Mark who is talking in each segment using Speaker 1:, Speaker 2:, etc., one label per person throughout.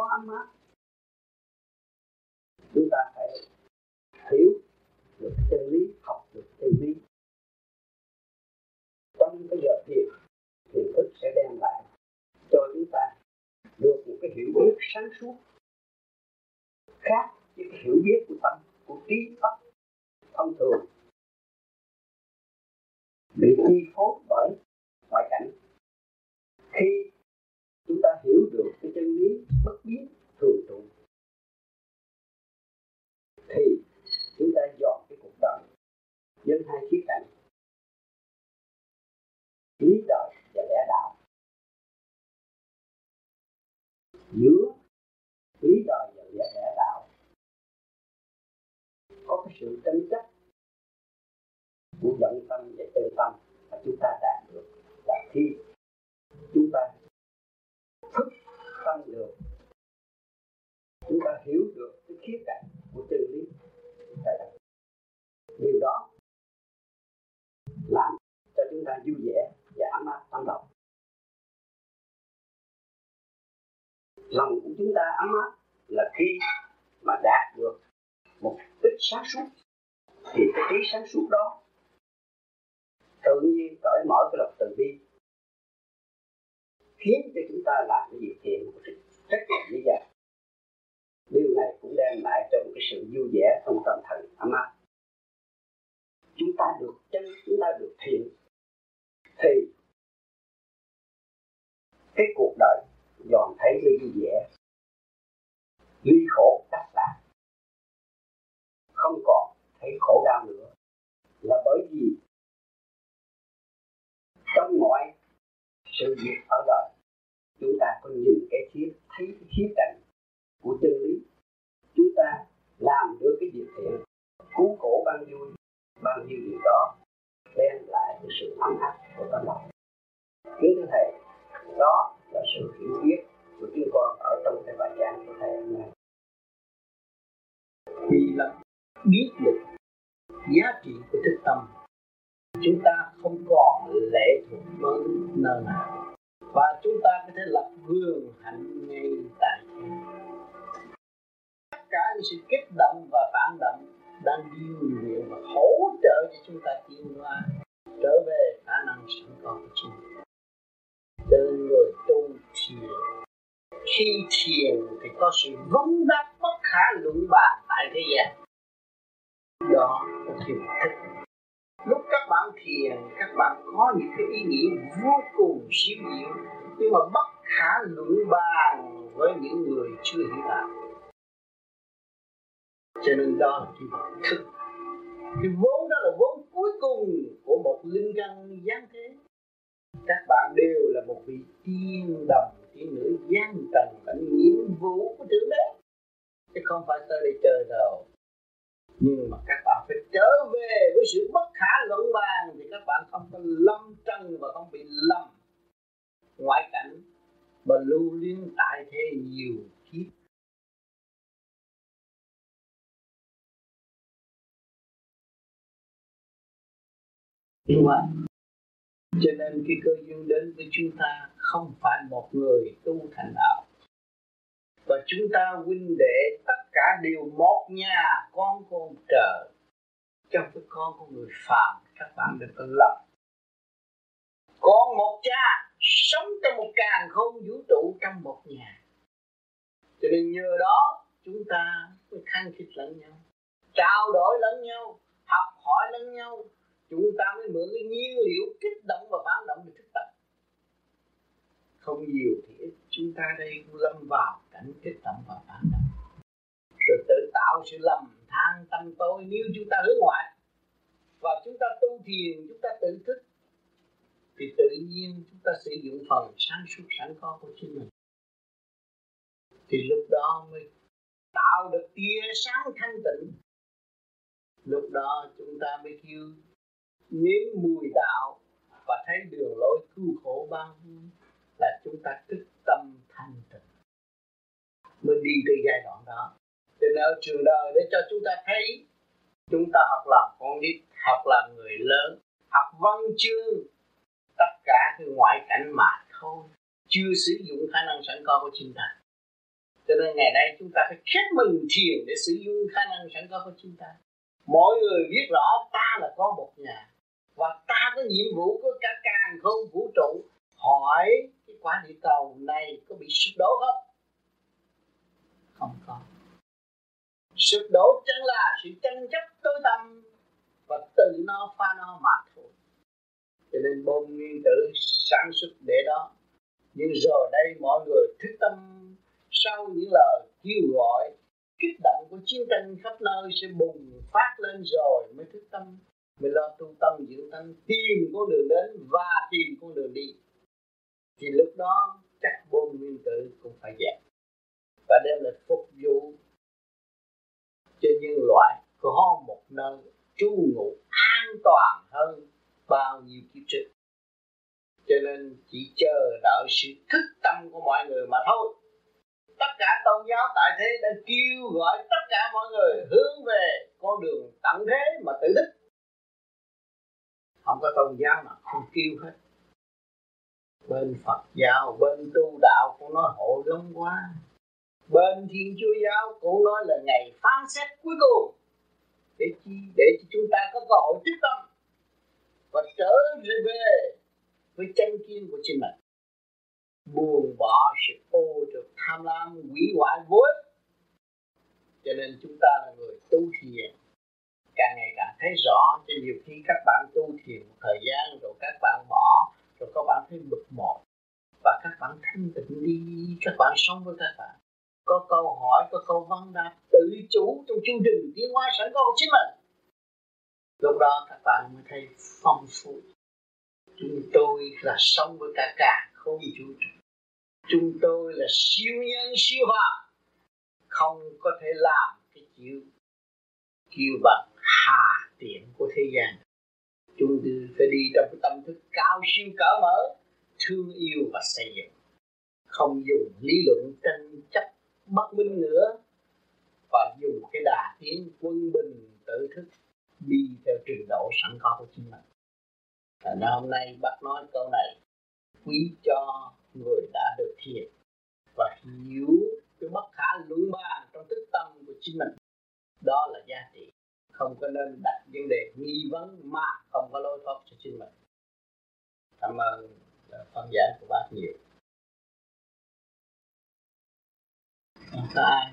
Speaker 1: có ấm áp. Chúng ta phải hiểu được chân lý, học được chân lý. Trong cái giờ thiền thiền thức sẽ đem lại cho chúng ta được một cái hiểu biết sáng suốt khác với cái hiểu biết của tâm, của trí óc thông thường. Bị chi phối bởi ngoại cảnh. Khi chúng ta hiểu được cái chân lý bất biến thường trụ. Thì chúng ta dọn cái cuộc đời với hai khía cạnh. Lý đời và lẽ đạo. Giữa lý đời và lẽ lẽ đạo có cái sự tranh chấp của dẫn tâm và chân tâm mà chúng ta đạt được là khi chúng ta thức tăng được chúng ta hiểu được cái khía cạnh của chân lý. Điều đó làm cho chúng ta vui vẻ và ấm áp tâm lòng. Lòng của chúng ta ấm áp là khi mà đạt được một ít sáng suốt. Thì cái trí sáng suốt đó tự nhiên cởi mở cái lòng khiến cho chúng ta làm cái việc thiện một cách rất là dễ dàng điều này cũng đem lại cho một cái sự vui vẻ trong tâm thần. Ấm áp chúng ta được chân, chúng ta được thiện. Thì cái cuộc đời dọn thấy cái vui vẻ. Ly khổ đắc lạc. Không còn thấy khổ đau nữa. Là bởi vì trong mọi sự việc ở đời chúng ta có nhìn cái khía, thấy cái khía cạnh của chân lý. Chúng ta làm được cái việc thiện, cứu khổ ban vui bao nhiêu điều đó, đem lại cái sự ấm áp của tâm lòng. Kính thưa thầy, đó là sự hiểu biết của chúng con ở trong cái bài giảng của thầy hôm nay.
Speaker 2: Vì là biết được giá trị của thức tâm chúng ta không còn lệ thuộc với nơi nào. Và chúng ta có thể lập vườn hạnh ngay tại tất cả những sự kích động và phản động đang điều luyện và hỗ trợ cho chúng ta tiến hóa, trở về khả năng sẵn có của chúng. Cho nên người tu thiền, khi thiền thì có sự vấn đáp bất khả luận bàn tại thế gian. Đó là thiền thức lúc các bạn thiền, các bạn có những cái ý nghĩa vô cùng siêu diệu nhưng mà bất khả luận bàn với những người chưa hiểu đạo. Cho nên đó là cái thức. Cái vốn đó là vốn cuối cùng của một linh căn giáng thế. Các bạn đều là một vị tiên đồng, tiên nữ gian trần cảnh nhiệm vụ của thượng đế. Chứ không phải tới đây chơi đâu. Nhưng mà các bạn phải trở về với sự bất khả luận bàn thì các bạn không có lâm trần và không bị lầm. Ngoại cảnh mà lưu liên tại thế nhiều kiếp. Đúng không? Cho nên khi cơ duyên đến với chúng ta không phải một người tu thành đạo. Và chúng ta huynh đệ tất cả đều một nhà, con của ông trời trong cái con của người phàm, các bạn đừng có lầm. Con một cha sống trong một càng không vũ trụ trong một nhà. Cho nên nhờ đó, chúng ta mới khăng khít lẫn nhau, trao đổi lẫn nhau, học hỏi lẫn nhau. Chúng ta mới mượn cái nhiên liệu kích động và phản động để thức tập. Không nhiều thì ít, chúng ta đây lâm vào cảnh kích động và phản động rồi tự tạo sự lầm than tâm tôi nếu chúng ta hướng ngoại và chúng ta tu thiền, chúng ta tự thức, thì tự nhiên chúng ta sử dụng phần sáng suốt sẵn có của chính mình. Thì lúc đó mới tạo được tia sáng thanh tịnh. Lúc đó chúng ta mới kêu nếm mùi đạo và thấy đường lối cứu khổ ban là chúng ta thức tâm thanh tịnh. Mới đi tới giai đoạn đó cho nên ở trường đời để cho chúng ta thấy, chúng ta học làm con nít, học làm người lớn, học văn chương. Tất cả cái ngoại cảnh mà thôi, chưa sử dụng khả năng sẵn có của chúng ta. Cho nên ngày nay chúng ta phải khép mình thiền để sử dụng khả năng sẵn có của chúng ta. Mỗi người biết rõ ta là có một nhà, và ta có nhiệm vụ của cả càng không vũ trụ. Hỏi cái quả địa cầu này có bị sụp đổ không? Không có sụp đổ chẳng là sự tranh chấp tối tâm và tự nó pha nó mà thôi. Cho nên bom nguyên tử sản xuất để đó. Nhưng giờ đây mọi người thức tâm sau những lời kêu gọi, kích động của chiến tranh khắp nơi sẽ bùng phát lên rồi mới thức tâm, mới lo tu tâm dưỡng tâm tìm con đường đến và tìm con đường đi. Thì lúc đó chắc bom nguyên tử cũng phải dẹp và đem lại phục vụ nhân loại có một nơi trú ngụ an toàn hơn bao nhiêu kiếp trước. Cho nên chỉ chờ đợi sự thức tâm của mọi người mà thôi. Tất cả tôn giáo tại thế đã kêu gọi tất cả mọi người hướng về con đường tận thế mà tự thích không có tôn giáo nào không kêu hết. Bên Phật giáo, bên tu đạo cũng nói hộ lắm quá bên Thiên Chúa giáo cũng nói là ngày phán xét cuối cùng. Để chi, để cho chúng ta có cơ hội tích tâm và trở về với chân kiên của chính mình. Buông bỏ sự ô trượt tham lam quỷ hoại vô cho nên chúng ta là người tu thiền. Càng ngày càng thấy rõ cho nhiều khi các bạn tu thiền một thời gian rồi các bạn bỏ, rồi các bạn thấy bực mỏi và các bạn thanh tịnh đi, các bạn sống với các bạn có câu hỏi, có câu vấn đáp tự chủ trong chương trình tiến hóa sẵn có của chính mình lúc đó các bạn mới thấy phong phú. Chúng tôi là sống với cả cả, không chủ trụ chúng tôi là siêu nhân, siêu hòa không có thể làm cái chịu kêu bằng hà tiện của thế gian. Chúng tôi phải đi trong cái tâm thức cao siêu cỡ mở, thương yêu và xây dựng. Không dùng lý luận tranh chấp bất minh nữa. Và dùng cái đà tiến quân bình tự thức đi theo trình độ sẵn có của chính mình. Thành hôm nay bác nói câu này, quý cho người đã được thiền và hiểu cái bất khả lưỡng bàn trong thức tâm của chính mình. Đó là giá trị. Không có nên đặt vấn đề nghi vấn mà không có lối thoát cho chính mình. Cảm ơn ờ, phân giải của bác nhiều. Có ai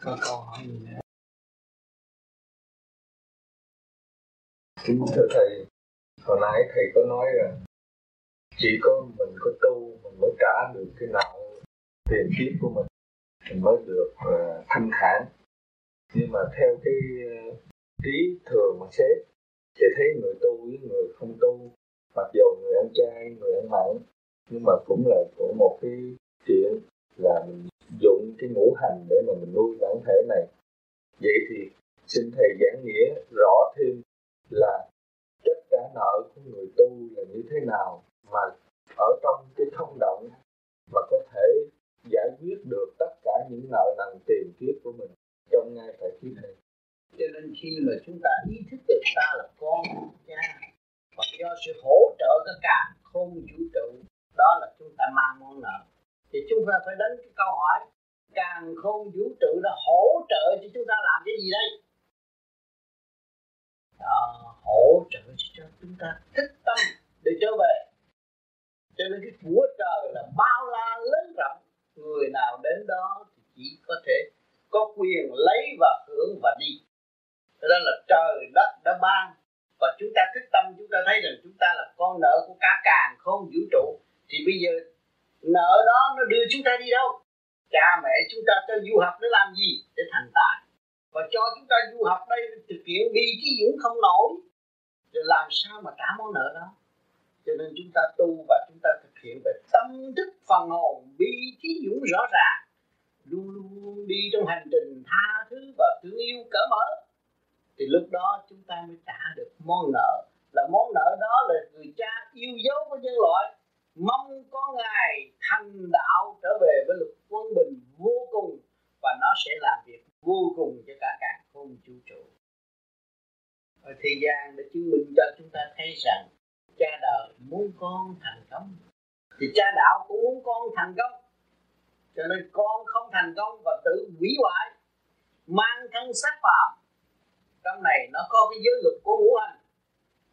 Speaker 2: có câu hỏi gì nữa
Speaker 3: kính thưa thầy hồi nãy thầy có nói rằng chỉ có mình có tu mình mới trả được cái nợ tiền kiếp của mình mình mới được uh, thanh thản. Nhưng mà theo cái uh, trí thường mà xét thì thấy người tu với người không tu mặc dù người ăn chay người ăn mặn nhưng mà cũng là của một cái chuyện là mình dụng cái ngũ hành để mà mình nuôi bản thể này. Vậy thì xin thầy giảng nghĩa rõ thêm là tất cả nợ của người tu là như thế nào mà ở trong cái thông động mà có thể giải quyết được tất cả những nợ nần tiền kiếp của mình. Trong ngay tại kiếp này.
Speaker 2: Cho nên khi mà chúng ta ý thức được ta là con cha và do sự hỗ trợ các cả không vũ trụ đó là chúng ta mang món nợ thì chúng ta phải đến cái câu hỏi, càng không vũ trụ nó hỗ trợ cho chúng ta làm cái gì đây? Đó, hỗ trợ cho chúng ta thức tâm để trở về. Cho nên cái của trời là bao la lớn rộng. Người nào đến đó thì chỉ có thể có quyền lấy và hưởng và đi. Đó là trời, đất đã ban và chúng ta thức tâm, chúng ta thấy rằng chúng ta là con nợ của cả càng không vũ trụ thì bây giờ nợ đó nó đưa chúng ta đi đâu? Cha mẹ chúng ta cho du học để làm gì để thành tài? Và cho chúng ta du học đây thực hiện đi chứ dũng không nổi. Thì làm sao mà trả món nợ đó? Cho nên chúng ta tu và chúng ta thực hiện về tâm thức phần hồn, bi trí dũng rõ ràng. Luôn luôn đi trong hành trình tha thứ và thương yêu cỡ mở. Thì lúc đó chúng ta mới trả được món nợ. Là món nợ đó là người cha yêu dấu của nhân loại mong có ngày thành đạo trở về với luật quân bình vô cùng và nó sẽ làm việc vô cùng cho cả càng không vũ trụ. Ở thế gian để chứng minh cho chúng ta thấy rằng cha đời muốn con thành công. Thì cha đạo cũng muốn con thành công. Cho nên con không thành công và tự hủy hoại, mang thân xác phàm trong này nó có cái giới luật của ngũ hành.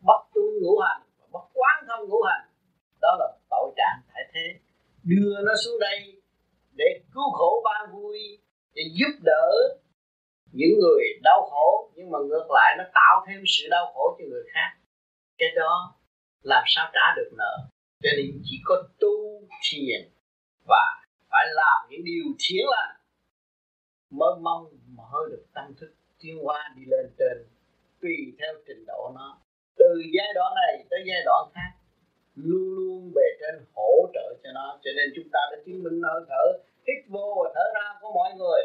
Speaker 2: Bất tuân ngũ hành và bất quán thông ngũ hành. Đó là tội trạng tại thế. Đưa nó xuống đây để cứu khổ ban vui, để giúp đỡ những người đau khổ, nhưng mà ngược lại nó tạo thêm sự đau khổ cho người khác. Cái đó làm sao trả được nợ? Cho nên chỉ có tu thiền và phải làm những điều thiện lành mới mong mở được tâm thức tiến hóa đi lên trên, tùy theo trình độ nó. Từ giai đoạn này tới giai đoạn khác luôn luôn bề trên hỗ trợ cho nó. Cho nên chúng ta đã chứng minh hơi thở, hít vô và thở ra của mọi người.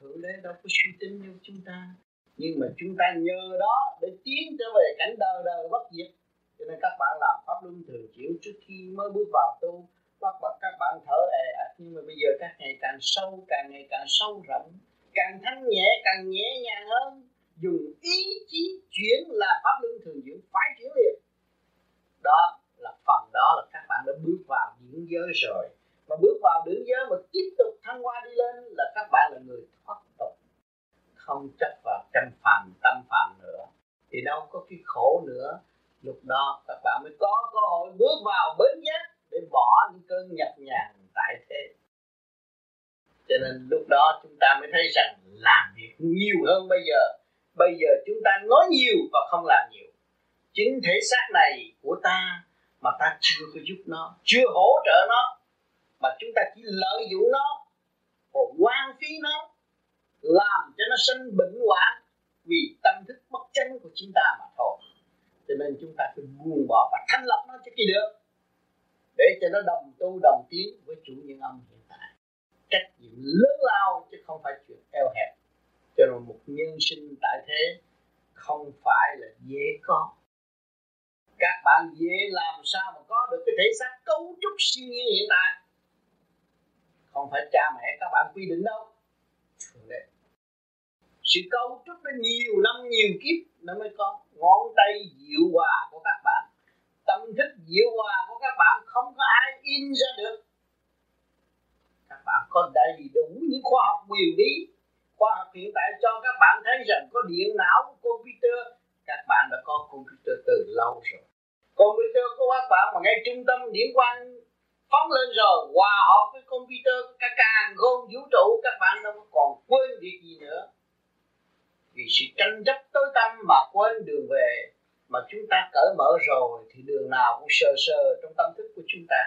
Speaker 2: Thượng đế đâu có suy tính như chúng ta. Nhưng mà chúng ta nhờ đó để tiến trở về cảnh đời đời bất diệt. Cho nên các bạn làm pháp luân thường chuyển trước khi mới bước vào tu. Bắt bắt các bạn thở ề nhưng mà bây giờ các ngày càng sâu, càng ngày càng sâu rộng, càng thanh nhẹ, càng nhẹ nhàng hơn. Dùng ý chí chuyển là pháp luân thường chuyển phải chuyển liền. Đó là phần đó là các bạn đã bước vào những giới rồi. Mà bước vào điển giới mà tiếp tục thăng hoa đi lên là các bạn là người thoát tục, không chấp vào tranh phàm, tâm phàm nữa. Thì đâu có cái khổ nữa. Lúc đó các bạn mới có cơ hội bước vào bến giác để bỏ những cơn nhập nhàn tại thế. Cho nên lúc đó chúng ta mới thấy rằng làm việc nhiều hơn bây giờ. Bây giờ chúng ta nói nhiều và không làm nhiều. Chính thể xác này của ta mà ta chưa có giúp nó, chưa hỗ trợ nó, mà chúng ta chỉ lợi dụng nó và quan phí nó, làm cho nó sinh bệnh hoạn vì tâm thức bất chánh của chúng ta mà thôi. Cho nên chúng ta phải buông bỏ và thanh lập nó cho kỳ được, để cho nó đồng tu, đồng tiến với chủ nhân âm hiện tại. Trách nhiệm lớn lao chứ không phải chuyện eo hẹp. Cho nên một nhân sinh tại thế không phải là dễ có các bạn dễ làm sao mà có được cái thể xác cấu trúc suy nghĩ hiện tại? Không phải cha mẹ các bạn quy định đâu. Sự cấu trúc nó nhiều năm nhiều kiếp nó mới có ngón tay diệu hòa của các bạn. Tâm thức diệu hòa của các bạn không có ai in ra được. Các bạn có đầy đủ những khoa học quyền bí, khoa học hiện tại cho các bạn thấy rằng có điện não của computer. Các bạn đã có computer từ lâu rồi computer của các bạn mà ngay trung tâm điểm quan phóng lên rồi, hòa hợp với computer cả càng gôn vũ trụ, các bạn đâu còn quên việc gì nữa. Vì sự tranh chấp tối tâm mà quên đường về, mà chúng ta cởi mở rồi thì đường nào cũng sơ sơ trong tâm thức của chúng ta.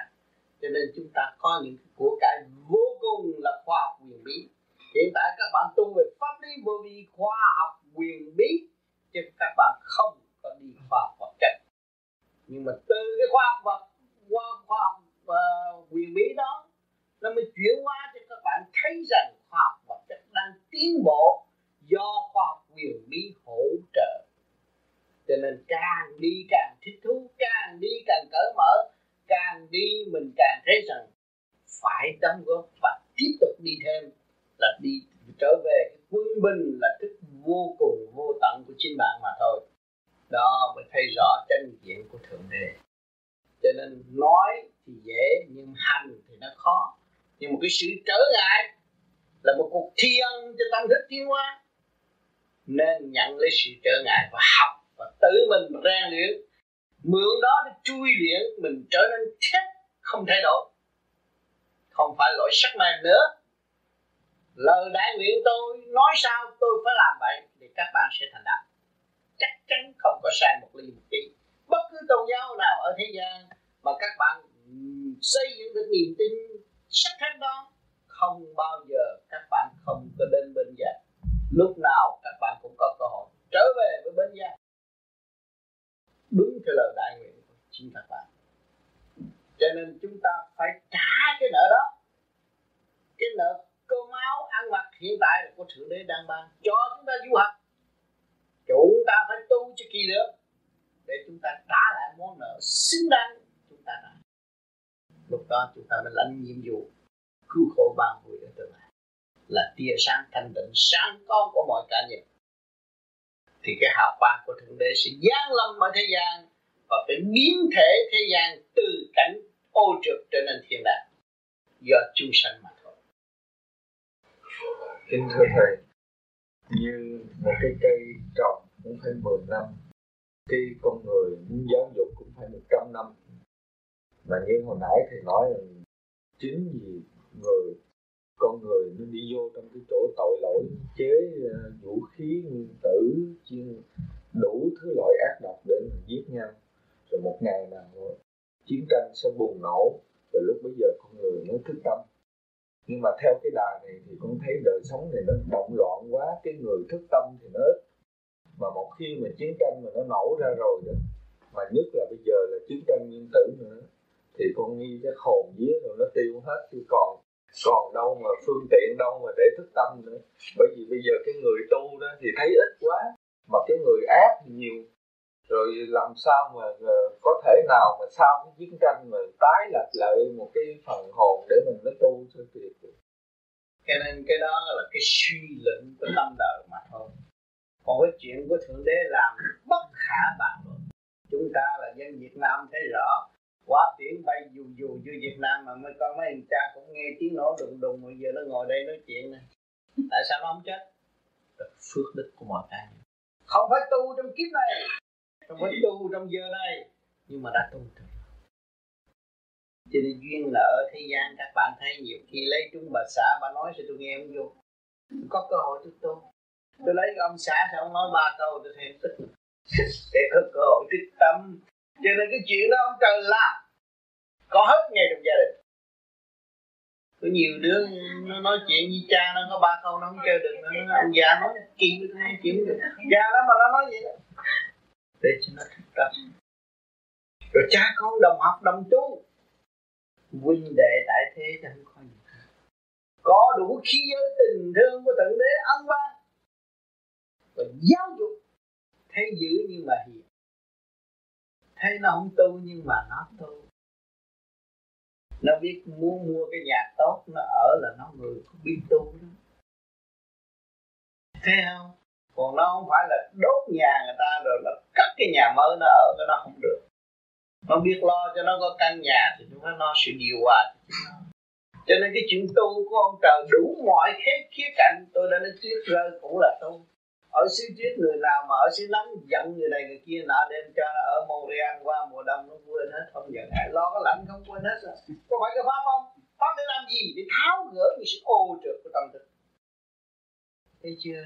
Speaker 2: Cho nên chúng ta có những của cải vô cùng là khoa học quyền bí. Hiện tại các bạn tu về pháp lý vô vi, khoa học quyền bí, chứ các bạn không có đi khoa học nhưng mà từ cái khoa học vật qua khoa học uh, quyền ờ, bí đó nó mới chuyển hóa cho các bạn thấy rằng khoa học vật chất đang tiến bộ do khoa học quyền bí hỗ trợ. Cho nên càng đi càng thích thú càng đi càng cởi mở càng đi mình càng thấy rằng phải đóng góp và tiếp tục đi thêm là đi trở về cái quân bình là thức vô cùng vô tận của chính bạn mà thôi đó mới thấy rõ chân diện của thượng đế. Cho nên nói thì dễ, nhưng hành thì nó khó. Nhưng một cái sự trở ngại là một cuộc thi ân cho tâm thức thiên hóa nên nhận lấy sự trở ngại và học và tự mình rèn luyện. Mượn đó để chui luyện, mình trở nên chết không thay đổi. Không phải lỗi sắc mềm nữa. Lời đại nguyện tôi, nói sao tôi phải làm vậy, thì các bạn sẽ thành đạt chắc chắn không có sai một ly một tí. Bất cứ tôn giáo nào ở thế gian mà các bạn xây dựng được niềm tin sắc thánh đó, không bao giờ các bạn không có đến bên gia. Lúc nào các bạn cũng có cơ hội trở về với bên gia. Đúng theo lời đại nguyện của chính các bạn cho nên chúng ta phải trả cái nợ đó. Cái nợ cơm áo ăn mặc hiện tại là của thượng đế đang ban cho chúng ta du học chúng ta phải tu cho kỳ được. Để chúng ta trả lại món nợ xứng đáng chúng ta đã. Lúc đó chúng ta mới lãnh nhiệm vụ cứu khổ ban vui ở tương lai. Là tia sáng thanh tịnh, sáng con của mọi cá nhân thì cái hào quang của thượng đế sẽ giáng lâm ở thế gian và phải biến thể thế gian từ cảnh ô trượt trở nên thiên đàng. Do chúng sanh mà thôi.
Speaker 3: Kính thưa thầy như một cái cây trồng cũng phải 10 năm khi con người muốn giáo dục cũng phải 100 năm. Mà như hồi nãy thầy nói là chính vì người, con người nó đi vô trong cái chỗ tội lỗi, chế ờ, vũ khí, nguyên tử đủ thứ loại ác độc để mà giết nhau. Rồi một ngày nào chiến tranh sẽ bùng nổ, rồi lúc bây giờ con người mới thức tâm nhưng mà theo cái đà này thì con thấy đời sống này nó động loạn quá, cái người thức tâm thì nó ít. Mà một khi mà chiến tranh mà nó nổ ra rồi đó, mà nhất là bây giờ là chiến tranh nguyên tử nữa, thì con nghi cái hồn vía rồi nó tiêu hết, chứ còn còn đâu mà phương tiện đâu mà để thức tâm nữa. Bởi vì bây giờ cái người tu đó thì thấy ít quá, mà cái người ác thì nhiều rồi làm sao mà có thể nào mà sau cái chiến tranh mà tái lập lại một cái phần hồn để mình nó tu cho kịp
Speaker 2: cho nên cái đó là cái suy luận của tâm đời mà thôi. Còn cái chuyện của thượng đế làm bất khả bàn luận chúng ta là dân Việt Nam thấy rõ quá tiếng bay dù dù vô Việt Nam mà mấy con mấy anh cha cũng nghe tiếng nổ đùng đùng bây giờ nó ngồi đây nói chuyện này tại sao nó không chết? Phước đức của mọi cái không phải tu trong kiếp này không phải tu trong giờ này. Nhưng mà đã tu được cho nên duyên nợ thế gian, các bạn thấy nhiều khi lấy chúng bà xã, bà nói cho tôi nghe không vô. Có cơ hội tôi tu. Tôi lấy ông xã sao ông nói, ba câu tôi thêm tích. Để có cơ hội tích tâm. Cho nên cái chuyện đó ông trời làm. Có hết ngay trong gia đình. Có nhiều đứa nó nói chuyện như cha, nó có ba câu, nó không chơi được, nó ông già nói kỳ với tôi chuyện được. Già đó mà nó nói vậy đó để cho nó thức tâm rồi cha con đồng học, đồng tu, huynh đệ tại thế chẳng có gì có đủ khí giới tình thương của thượng đế ân ban và giáo dục, thấy dữ nhưng mà hiền. Thấy nó không tu nhưng mà nó tu. Nó biết muốn mua cái nhà tốt, nó ở là nó người không biết tu đó. Thấy không? Còn nó không phải là đốt nhà người ta rồi là cắt cái nhà mới nó ở cái nó không được. Nó biết lo cho nó có căn nhà thì chúng nó lo sự điều hòa cho nên cái chuyện tu của ông trời đủ mọi khía khía cạnh tôi đã nói tuyết rơi cũng là tu. Ở xứ tuyết người nào mà ở xứ nắng giận người này người kia, nọ đem cho ở Montreal qua mùa đông nó quên hết, không giận. Ai lo có lạnh không quên hết rồi. Có phải cái pháp không? Pháp để làm gì? Để tháo gỡ những sự ô trượt của tâm thức. Thấy chưa?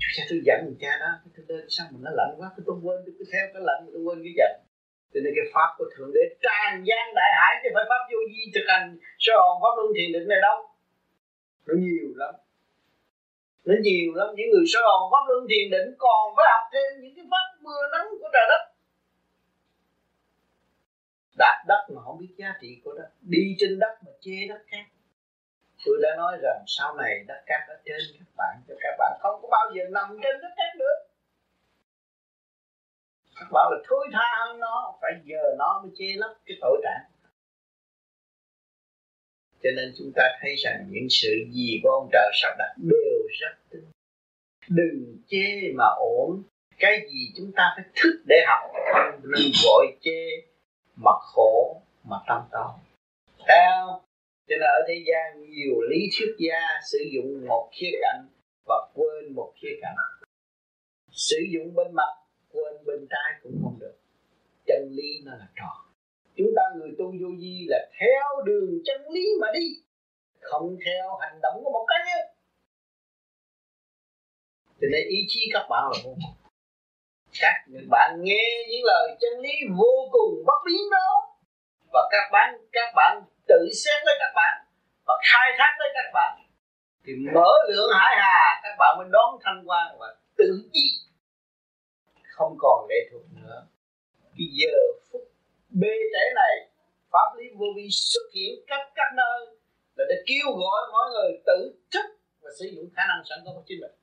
Speaker 2: Chú cha tôi dẫn người cha đó. Tôi lên, sao mà nó lạnh quá? Tôi quên, tôi cứ theo cái lạnh tôi quên cái giận cho nên cái pháp của thượng đế tràn gian đại hải, chứ phải pháp vô vi thực hành. Sơ hồn, pháp luân thiền định này đâu? Nó nhiều lắm. Nó nhiều lắm. Những người sơ hồn, pháp luân thiền định còn phải học thêm những cái pháp mưa nắng của trời đất. Đạt đất mà không biết giá trị của đất. Đi trên đất mà chê đất khác tôi đã nói rằng sau này đất cát ở trên, các bạn cho các bạn không có bao giờ nằm trên đất cát được. Các bạn là thôi tha hơn nó, phải giờ nó mới che lấp cái tội trạng. Cho nên chúng ta thấy rằng những sự gì của ông trời sắp đặt đều rất tinh. Đừng chê mà ổn. Cái gì chúng ta phải thức để học, không nên vội chê mà khổ mà tâm tối. Theo cho nên ở thế gian nhiều lý thuyết gia sử dụng một khía cạnh và quên một khía cạnh. Sử dụng bên mặt, quên bên trái cũng không được. Chân lý nó là tròn. Chúng ta người tu vô vi là theo đường chân lý mà đi, không theo hành động của một cá nhân. Cho nên ý chí các bạn là vô cùng. Các bạn nghe những lời chân lý vô cùng bất biến đó. Và các bạn các bạn tự xét với các bạn và khai thác với các bạn. Thì mở lượng hải hà, các bạn mới đón thanh quan và tự chi không còn lệ thuộc nữa. Cái giờ phút bê trễ này, pháp lý vô vi xuất hiện khắp các nơi là để kêu gọi mọi người tự thức và sử dụng khả năng sẵn có của chính mình.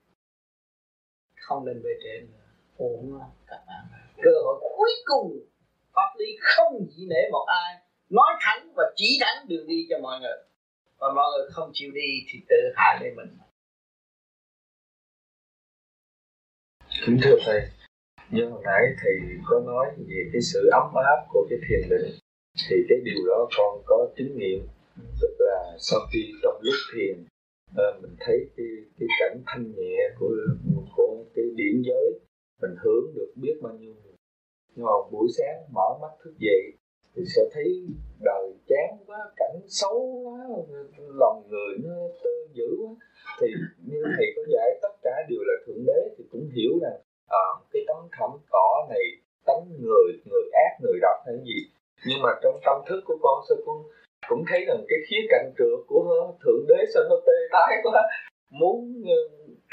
Speaker 2: Không nên bê trễ nữa. Ổn các bạn cơ hội cuối cùng, pháp lý không chỉ nể một ai nói thẳng và chỉ thẳng đường đi cho mọi người. Và mọi người không chịu đi thì tự hại lên mình.
Speaker 3: Kính thưa thầy như hồi nãy thầy có nói về cái sự ấm áp của cái thiền định. Thì cái điều đó con có chứng nghiệm. Tức là sau khi trong lúc thiền ờ, mình thấy cái cái cảnh thanh nhẹ của của cái điển giới, mình hướng được biết bao nhiêu nhưng mà buổi sáng mở mắt thức dậy thì sẽ thấy đời chán quá cảnh xấu quá lòng người nó tơ dữ quá. Thì như thầy có giải tất cả đều là thượng đế thì cũng hiểu rằng à, cái tấm thảm cỏ này tấm người người ác người độc hay gì. Nhưng mà trong tâm thức của con sao con cũng thấy rằng cái khía cạnh trượt của thượng đế sao nó tê tái quá. Muốn ờ,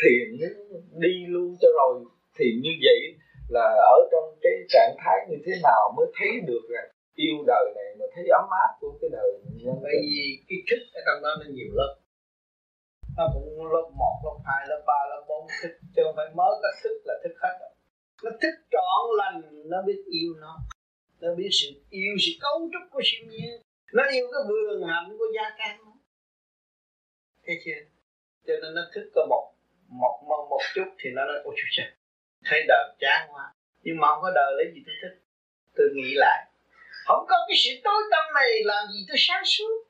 Speaker 3: thiền đi luôn cho rồi. Thì như vậy là ở trong cái trạng thái như thế nào mới thấy được rằng yêu đời này mà thấy ấm áp của cái đời
Speaker 2: nhân bởi vì cái thức ở trong đó nó nhiều lớp. Nó cũng lớp một lớp hai lớp ba lớp bốn thích chứ không phải mới có thức là thức hết rồi. Nó thích trọn lành nó biết yêu nó. Nó biết sự yêu sự cấu trúc của siêu nhiên nó yêu cái vườn hạnh của gia can thấy chưa? Cho nên nó thức có một một một, một chút thì nó nói ôi trời thấy đời chán quá. Nhưng mà không có đời lấy gì tôi thích tôi nghĩ lại không có cái sự tối tâm này làm gì tôi sáng suốt.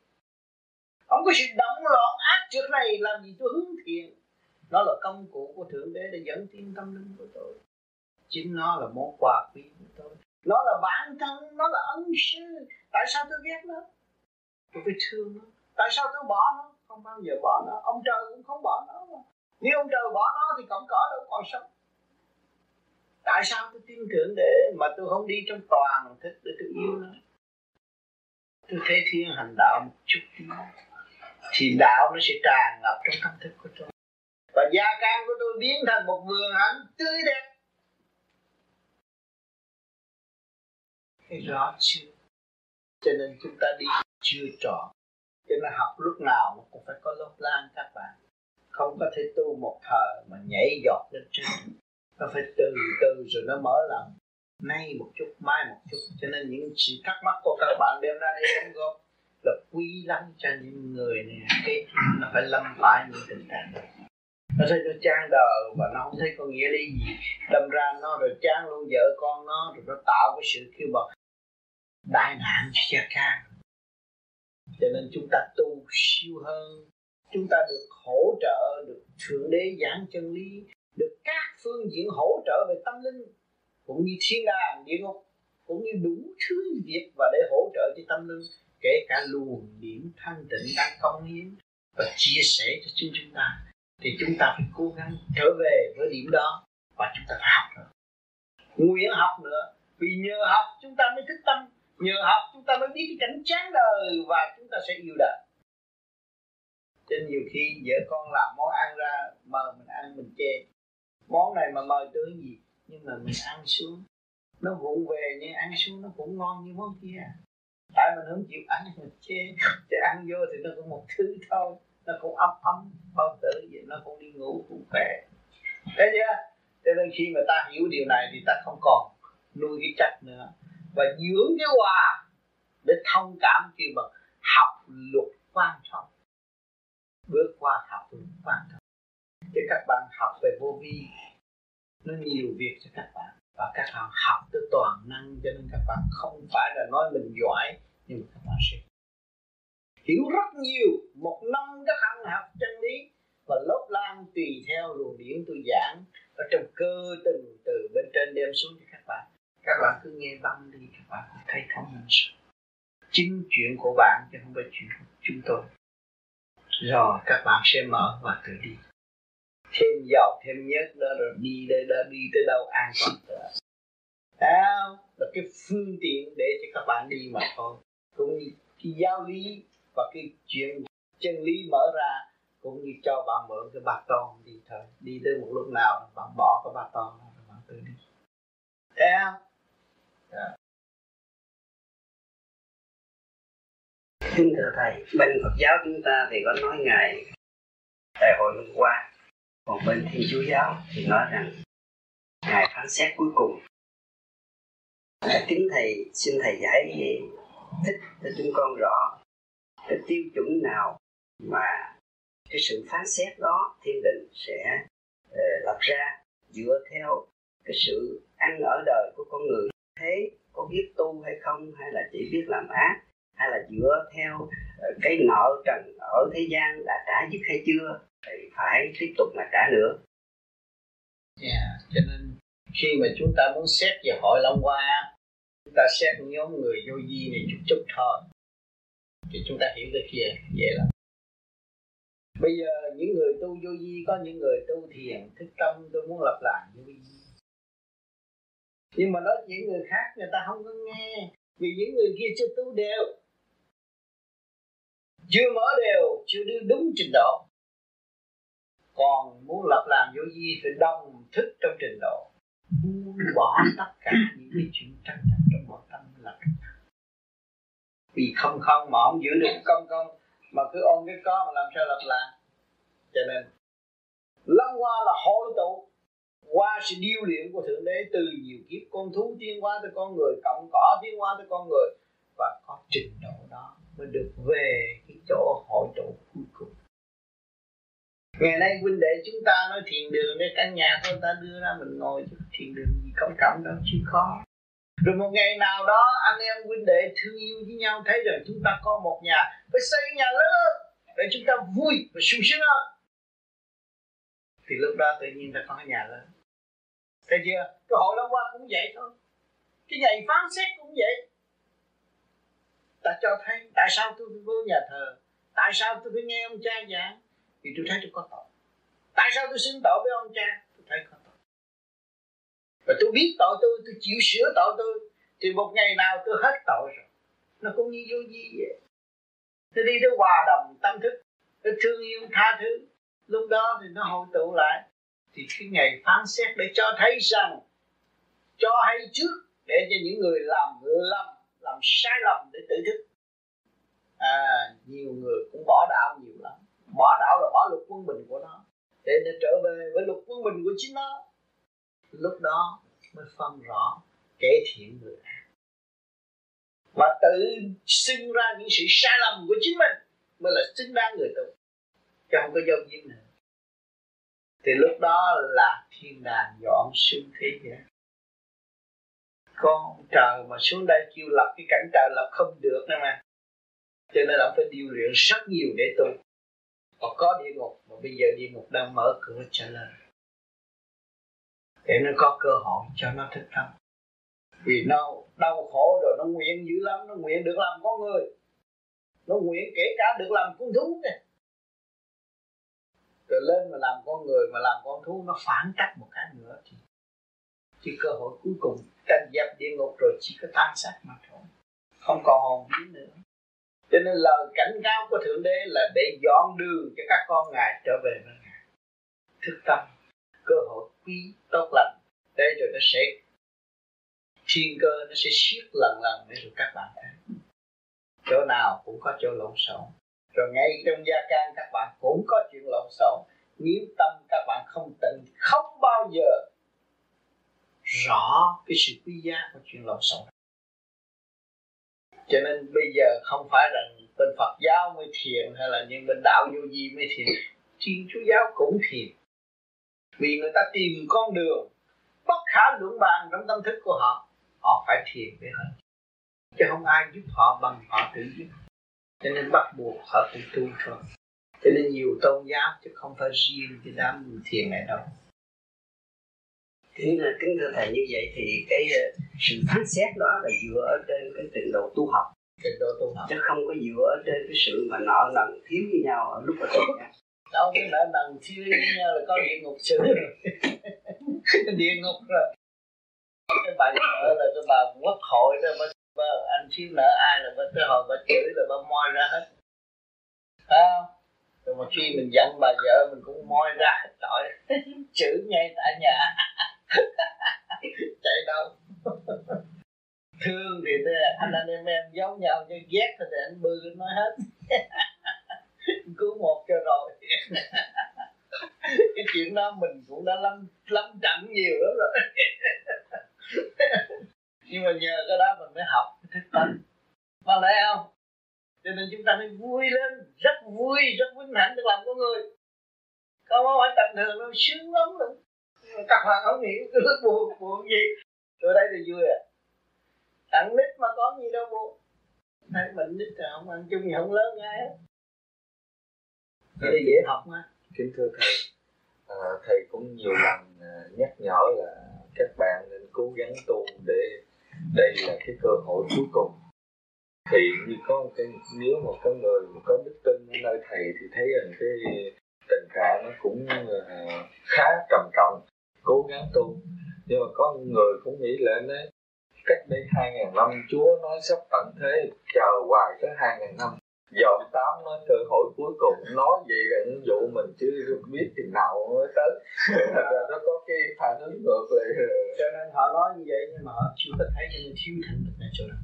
Speaker 2: Không có sự động loạn ác trước này làm gì tôi hướng thiện. Nó là công cụ của thượng đế để dẫn tiến tâm linh của tôi. Chính nó là món quà quý của tôi. Nó là bản thân, nó là ân sư. Tại sao tôi ghét nó? Tôi phải thương nó. Tại sao tôi bỏ nó? Không bao giờ bỏ nó. Ông trời cũng không bỏ nó mà. Nếu ông trời bỏ nó thì cọng cỏ đâu còn sống tại sao tôi tin tưởng để mà tôi không đi trong toàn thức để tôi yêu nó? Tôi thấy thiên hành đạo một chút thì đạo nó sẽ tràn ngập trong tâm thức của tôi. Và gia can của tôi biến thành một vườn hạnh tươi đẹp. Thấy rõ chưa? Cho nên chúng ta đi chưa trọn. Cho nên học lúc nào cũng phải có lớp lan các bạn. Không có thể tu một thời mà nhảy giọt lên trên nó phải từ từ rồi nó mở lòng nay một chút, mai một chút. Cho nên những sự thắc mắc của các bạn đem ra đây đóng góp là quý lắm cho những người này cái nó phải lâm phải những tình trạng nó thấy nó chán đời và nó không thấy có nghĩa lý gì. Đâm ra nó rồi chán luôn vợ con nó, rồi nó tạo cái sự kêu bằng đại nạn cho gia can cho nên chúng ta tu siêu hơn. Chúng ta được hỗ trợ, được thượng đế giảng chân lý được các phương diện hỗ trợ về tâm linh, cũng như thiên đàng, địa ngục, cũng như đủ thứ việc và để hỗ trợ cho tâm linh, kể cả luồng điểm thanh tịnh đang công hiến và chia sẻ cho chúng chúng ta, thì chúng ta phải cố gắng trở về với điểm đó và chúng ta phải học nữa. Nguyện học nữa, vì nhờ học chúng ta mới thức tâm, nhờ học chúng ta mới biết cái cảnh chán đời và chúng ta sẽ yêu đời. Cho nhiều khi vợ con làm món ăn ra, mời mình ăn, mình chê món này mà mời tới gì? Nhưng mà mình ăn xuống. Nó vụng về nhưng ăn xuống nó cũng ngon như món kia. Tại mình không chịu ăn, mình chê. Chứ ăn vô thì nó cũng một thứ thôi. Nó cũng ấm ấm, bao tử vậy, nó cũng đi ngủ cũng khỏe. Thế chưa? Cho nên khi mà ta hiểu điều này thì ta không còn nuôi cái chất nữa. Và dưỡng cái hòa để thông cảm kêu bằng học luật quan trọng. Bước qua học luật quan trọng để các bạn học về vô vi. Nó nhiều việc cho các bạn. Và các bạn học tới toàn năng, cho nên các bạn không phải là nói mình giỏi, nhưng mà các bạn sẽ hiểu rất nhiều. Một năm các bạn học chân lý, và lớp lan tùy theo luồng điển tôi giảng. Ở trong cơ từng từ bên trên đem xuống cho các bạn. Các bạn cứ nghe băng đi, các bạn cũng thấy thông minh chính chuyện của bạn chứ không phải chuyện của chúng tôi. Rồi các bạn sẽ mở và tự đi thêm giàu thêm nhất đó rồi đi đây đó đi tới đâu an toàn tới là cái phương tiện để cho các bạn đi mà thôi. Cũng như cái giáo lý và cái chuyện chân lý mở ra cũng như cho bạn mượn cái bạc to đi thôi. Đi tới một lúc nào bạn bỏ cái bạc to rồi bạn tự đi. Thấy không? Yeah.
Speaker 1: Kính thưa Thầy, bên Phật giáo chúng ta thì có nói ngày đại hội hôm qua còn bên thiên chúa giáo thì nói rằng ngài phán xét cuối cùng. À, kính thầy xin thầy giải thích cho chúng con rõ cái tiêu chuẩn nào mà cái sự phán xét đó thiên đình sẽ uh, lập ra dựa theo cái sự ăn ở đời của con người. Thế có biết tu hay không hay là chỉ biết làm ác? Hay là dựa theo ờ, cái nợ trần ở thế gian đã trả dứt hay chưa thì phải tiếp tục mà trả nữa.
Speaker 2: Yeah, cho nên khi mà chúng ta muốn xét về hội Long Hoa chúng ta xét nhóm người vô vi này chút chút thôi thì chúng ta hiểu cái kia vậy là. bây giờ những người tu vô vi có những người tu thiền thức tâm tôi muốn lập lại vô vi. Nhưng mà nói những người khác người ta không có nghe vì những người kia chưa tu đều chưa mở đều, chưa đưa đúng trình độ. Còn muốn lập làm vô vi phải đồng thức trong trình độ. Buông bỏ tất cả những cái chuyện tranh chấp trong nội tâm là vì không không mà không giữ được công công mà cứ ôm cái có mà làm sao lập lại cho nên, lăng hoa là hội tụ. Qua sự điêu luyện của thượng đế từ nhiều kiếp. Con thú tiến hóa tới con người cộng cỏ tiến hóa tới con người. Và có trình độ đó mới được về cái chỗ hội tụ cuối cùng. Ngày nay huynh đệ chúng ta nói thiền đường để căn nhà của ta đưa ra mình ngồi chứ thiền đường gì công trọng đâu, chứ khó. Rồi một ngày nào đó, anh em huynh đệ thương yêu với nhau, thấy rằng chúng ta có một nhà, phải xây nhà lớn để chúng ta vui và sung sướng hơn. Thì lúc đó tự nhiên ta có nhà lớn. Thấy chưa? Cái hội lâu qua cũng vậy thôi. Cái ngày phán xét cũng vậy ta cho thấy tại sao tôi vô nhà thờ? Tại sao tôi phải nghe ông cha giảng? Vì tôi thấy tôi có tội. Tại sao tôi xin tội với ông cha? Tôi thấy có tội. Và tôi biết tội tôi tôi chịu sửa tội tôi. Thì một ngày nào tôi hết tội rồi. Nó cũng như vô gì vậy. Tôi đi tới hòa đồng tâm thức. Tôi thương yêu, tha thứ. Lúc đó thì nó hội tụ lại. Thì cái ngày phán xét để cho thấy rằng, cho hay trước để cho những người làm lầm làm sai lầm để tự thức. À nhiều người cũng bỏ đạo nhiều lắm. Bỏ đạo là bỏ luật quân bình của nó, để nó trở về với luật quân bình của chính nó. Lúc đó mới phân rõ kẻ thiện người ác và tự sinh ra những sự sai lầm của chính mình mới là xứng đáng người tu, chứ không có dâu diêm nữa. Thì lúc đó là thiên đàng dọn xưng thế giới con trời mà xuống đây kêu lập cái cảnh trời lập không được nữa mà. Cho nên là phải điều luyện rất nhiều để tu. Và có địa ngục, mà bây giờ địa ngục đang mở cửa trở lên để nó có cơ hội cho nó thức tâm. Vì nó đau khổ rồi, nó nguyện dữ lắm, nó nguyện được làm con người. Nó nguyện kể cả được làm con thú này rồi lên mà làm con người, mà làm con thú, nó phản cách một cái nữa thì thì cơ hội cuối cùng tranh dẹp địa ngục rồi chỉ có tan xác mà thôi. Không còn hồn vía nữa. Cho nên lời cảnh cáo của thượng đế là để dọn đường cho các con ngài trở về với ngài. Thức tâm, cơ hội quý, tốt lành. Để rồi nó sẽ, thiên cơ nó sẽ siết lần lần để rồi các bạn thấy. Chỗ nào cũng có chỗ lộn xộn. Rồi ngay trong gia can các bạn cũng có chuyện lộn xộn. Nếu tâm các bạn không tịnh, không bao giờ rõ cái sự quý giá của chuyện lộn xộn. Cho nên bây giờ không phải rằng bên Phật giáo mới thiền hay là những bên đạo vô vi mới thiền. Thiên Chúa giáo cũng thiền. Vì người ta tìm con đường, bất khả luận bàn trong tâm thức của họ họ phải thiền để họ. Chứ không ai giúp họ bằng họ tự giúp. Cho nên bắt buộc họ phải tu thôi. Cho nên nhiều tôn giáo chứ không phải riêng cái đám thiền này đâu
Speaker 1: kính kính thưa thầy như vậy thì cái ờ, sự phán xét đó là dựa ở trên cái trình độ tu học.
Speaker 2: Trình độ tu học.
Speaker 1: Chứ không có dựa ở trên cái sự mà nợ nần thiếu với nhau ở lúc ở nha.
Speaker 2: Đâu cái nợ nần thiếu với nhau là có địa ngục xử rồi địa ngục rồi. Cái bà vợ là cái bà quốc hội đó bà, bà anh thiếu nợ ai là bà tới hồi bà chửi là bà moi ra hết. Phải không? Rồi mà khi mình giận bà vợ mình cũng moi ra hết tội. Chửi ngay tại nhà chạy đâu? Thương thì anh anh em em giống nhau cho ghét thì anh bư nói hết. Cứ một cho rồi. Cái chuyện đó mình cũng đã lâm lâm trận nhiều lắm rồi. Nhưng mà nhờ cái đó mình mới học cái thức tâm mà lẽ không? Cho nên chúng ta mới vui lên, rất vui, rất vinh hạnh được làm con người. Không phải tầm thường đâu sướng lắm luôn các bạn không hiểu cái lúc buồn buồn gì? Rồi đây thì vui à. Thằng nít mà có gì đâu buồn. Thấy mình nít là không ăn chung gì không lớn ngay hết. Dễ học mà.
Speaker 3: Kính thưa thầy à, thầy cũng nhiều lần à, nhắc nhở là các bạn nên cố gắng tu để đây là cái cơ hội cuối cùng. Thì như có cái nếu mà có người có đức tin ở nơi thầy thì thấy rằng cái tình trạng nó cũng à, khá trầm trọng cố gắng tu. Nhưng mà có người cũng nghĩ là đấy cách đây hai ngàn năm, Chúa nói sắp tận thế, chờ hoài tới hai ngàn năm. Dòm tám nói cơ hội cuối cùng, nói vậy là những vụ mình chứ biết chừng nào mới tới. Nó có cái phản ứng ngược lại.
Speaker 2: Cho nên họ nói như vậy nhưng mà họ chưa có thấy cho nên thiếu thành thực này chỗ nào.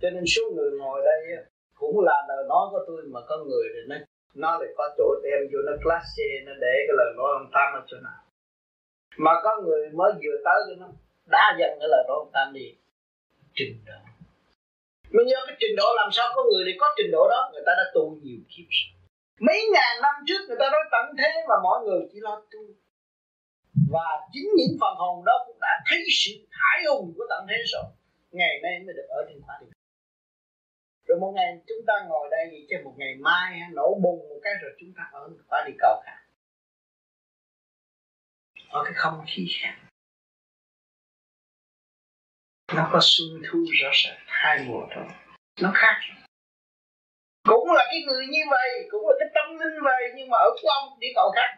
Speaker 2: Cho nên số người ngồi đây cũng là lời nói của tôi mà có người thì nó nó lại có chỗ đem vô, nó class C nó để cái lời nói ông Tam ở chỗ nào mà có người mới vừa tới cho nó đa dần cái lời đó ông ta đi trình độ. Mình nhớ cái trình độ làm sao có người để có trình độ đó, người ta đã tu nhiều kiếp mấy ngàn năm trước người ta nói tận thế mà mọi người chỉ lo tu. Và chính những phần hồn đó cũng đã thấy sự thải hùng của tận thế rồi. Ngày nay mới được ở trên quả địa rồi một ngày chúng ta ngồi đây thì một ngày mai nổ bùng một cái rồi chúng ta ở quả địa cầu khác có cái không khí khác. Nó có xuân thu rõ ràng, hai mùa thôi. Nó khác. Cũng là cái người như vậy, cũng là cái tâm linh vậy, nhưng mà ở của ông đi cầu khác.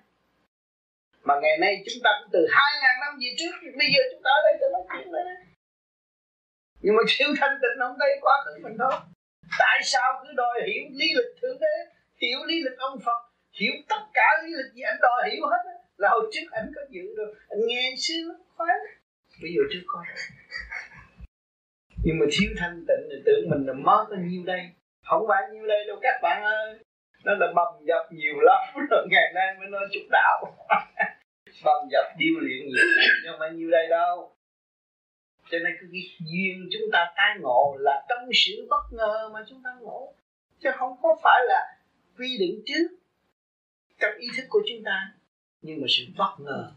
Speaker 2: Mà ngày nay chúng ta cũng từ hai ngàn năm về trước, bây giờ chúng ta ở đây tôi nói chuyện đấy nhưng mà siêu thanh tịnh ông đây quá khứ mình thôi tại sao cứ đòi hiểu lý lịch thượng đế, hiểu lý lịch ông phật, hiểu tất cả lý lịch gì anh đòi hiểu hết là hồi trước anh có dự rồi anh nghe xưa khoái bây giờ trước coi nhưng mà thiếu thanh tịnh thì tưởng mình là mất bao nhiêu đây? Không phải nhiêu đây đâu các bạn ơi. Nó là bầm dập nhiều lắm. Rồi ngày nay mới nói chút đạo. Bầm dập điêu luyện nhiều nhưng mà nhiêu đây đâu. Cho nên cái duyên chúng ta tái ngộ là trong sự bất ngờ mà chúng ta ngộ. Chứ không có phải là quy định trước trong ý thức của chúng ta nhưng mà sự bất ngờ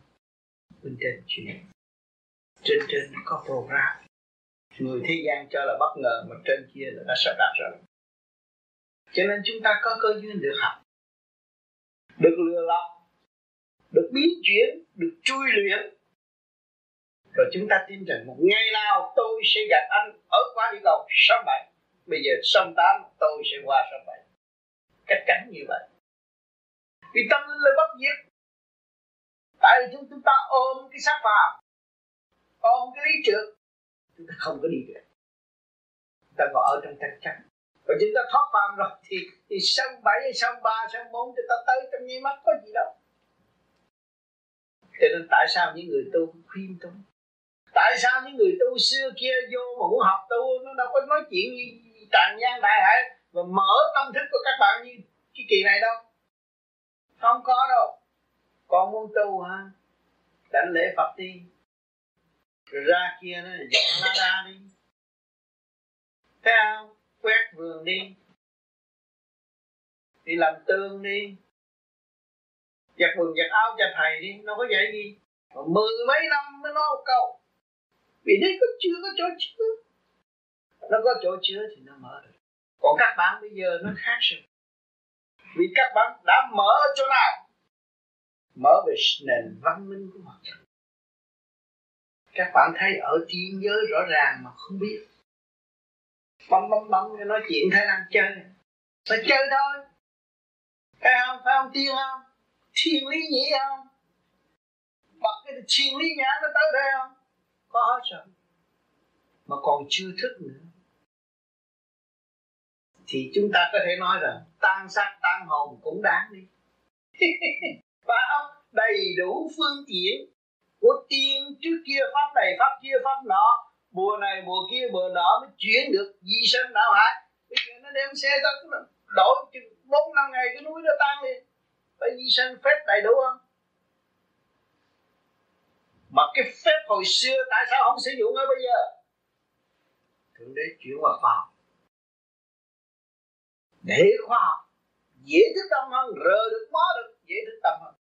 Speaker 2: bên trên chuyện trên trên có program. Người thế gian cho là bất ngờ mà trên kia là đã sắp đặt rồi. Cho nên chúng ta có cơ duyên được học. Được lừa lọc. Được biến chuyển. Được chui luyện. Rồi chúng ta tin rằng một ngày nào tôi sẽ gặp anh ở quá địa cầu sớm bảy. Bây giờ sớm tám, tôi sẽ qua sớm bảy. Cách cánh như vậy. Vì tâm linh là bất diệt tại vì chúng, chúng ta ôm cái sắc phàm ôm cái lý trượt chúng ta không có đi được. Chúng ta ngồi ở trong tranh chấp. Và chúng ta thoát phàm rồi thì thì sân bảy sân ba sân bốn chúng ta tới trong nháy mắt có gì đâu. Cho nên tại sao những người tu khuyên tu? Tại sao những người tu xưa kia vô mà muốn học tu nó đâu có nói chuyện như tràn gian đại hải và mở tâm thức của các bạn như cái kỳ này đâu? Không có đâu con muốn tu ha đánh lễ phật đi. Rồi ra kia nó dọn lá đa đi. Thấy không? Quét vườn đi. Đi làm tương đi. Giặt quần, giặt áo cho thầy đi. Nó có vậy gì? Mà mười mấy năm mới nói một câu. Vì đấy có chưa có chỗ chứa. Nó có chỗ chứa thì nó mở được. Còn các bạn bây giờ nó khác rồi. Vì các bạn đã mở chỗ nào? Mở về nền văn minh của mặt trời các bạn thấy ở trí nhớ rõ ràng mà không biết. Bấm bấm bấm cái nói chuyện thái năng chơi. Phải chơi thôi. Phải không? Phải không tiên không? Thiên lý nhỉ không? Bật cái thiên lý nhãn nó tới đây không? Có hết rồi. Mà còn chưa thức nữa. Thì chúng ta có thể nói rằng, tan xác, tan hồn cũng đáng đi. phải không đầy đủ phương tiện của tiên trước kia pháp này, pháp kia, pháp nọ. Mùa này, mùa kia, mùa nọ mới chuyển được di sinh đạo hải bây giờ nó đem xe tới đổi bốn, năm ngày cái núi nó tan liền. Phải di sinh phép đầy đủ không? Mà cái phép hồi xưa tại sao không sử dụng ở bây giờ? Thượng đế chuyển qua khoa học. Để khoa học, dễ thức tâm hơn, rờ được mó được dễ thức tâm hơn.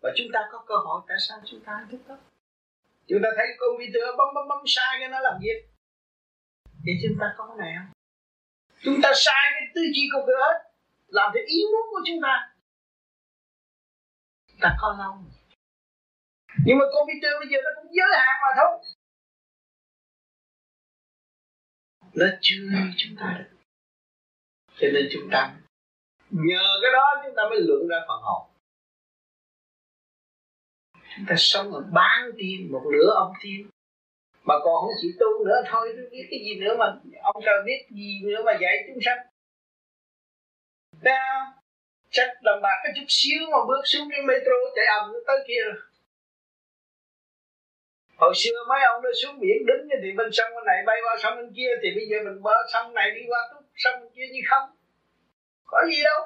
Speaker 2: Và chúng ta có cơ hội, tại sao chúng ta thức tâm? Chúng ta thấy computer bấm bấm bấm, sai cái nó làm việc. Thì chúng ta có cái này không? Chúng ta sai cái tư duy của người hết, làm theo ý muốn của chúng ta. Ta có lâu nhưng mà computer bây giờ nó cũng giới hạn mà thôi. Nó chưa chúng ta được. Cho nên chúng ta nhờ cái đó chúng ta mới lượng ra phần hồn. Chúng ta sống ở bán tiên một nửa ông tiên mà còn không chịu tu nữa thôi, tôi biết cái gì nữa mà ông trời biết gì nữa mà dạy chúng sanh. Ta Chắc đồng bạc cái chút xíu mà bước xuống cái metro chạy ầm tới kia rồi. Hồi xưa mấy ông nó xuống biển đứng thì bên sông bên này bay qua sông bên kia, Thì bây giờ mình bơi sông này đi qua sông bên kia như không. Có gì đâu.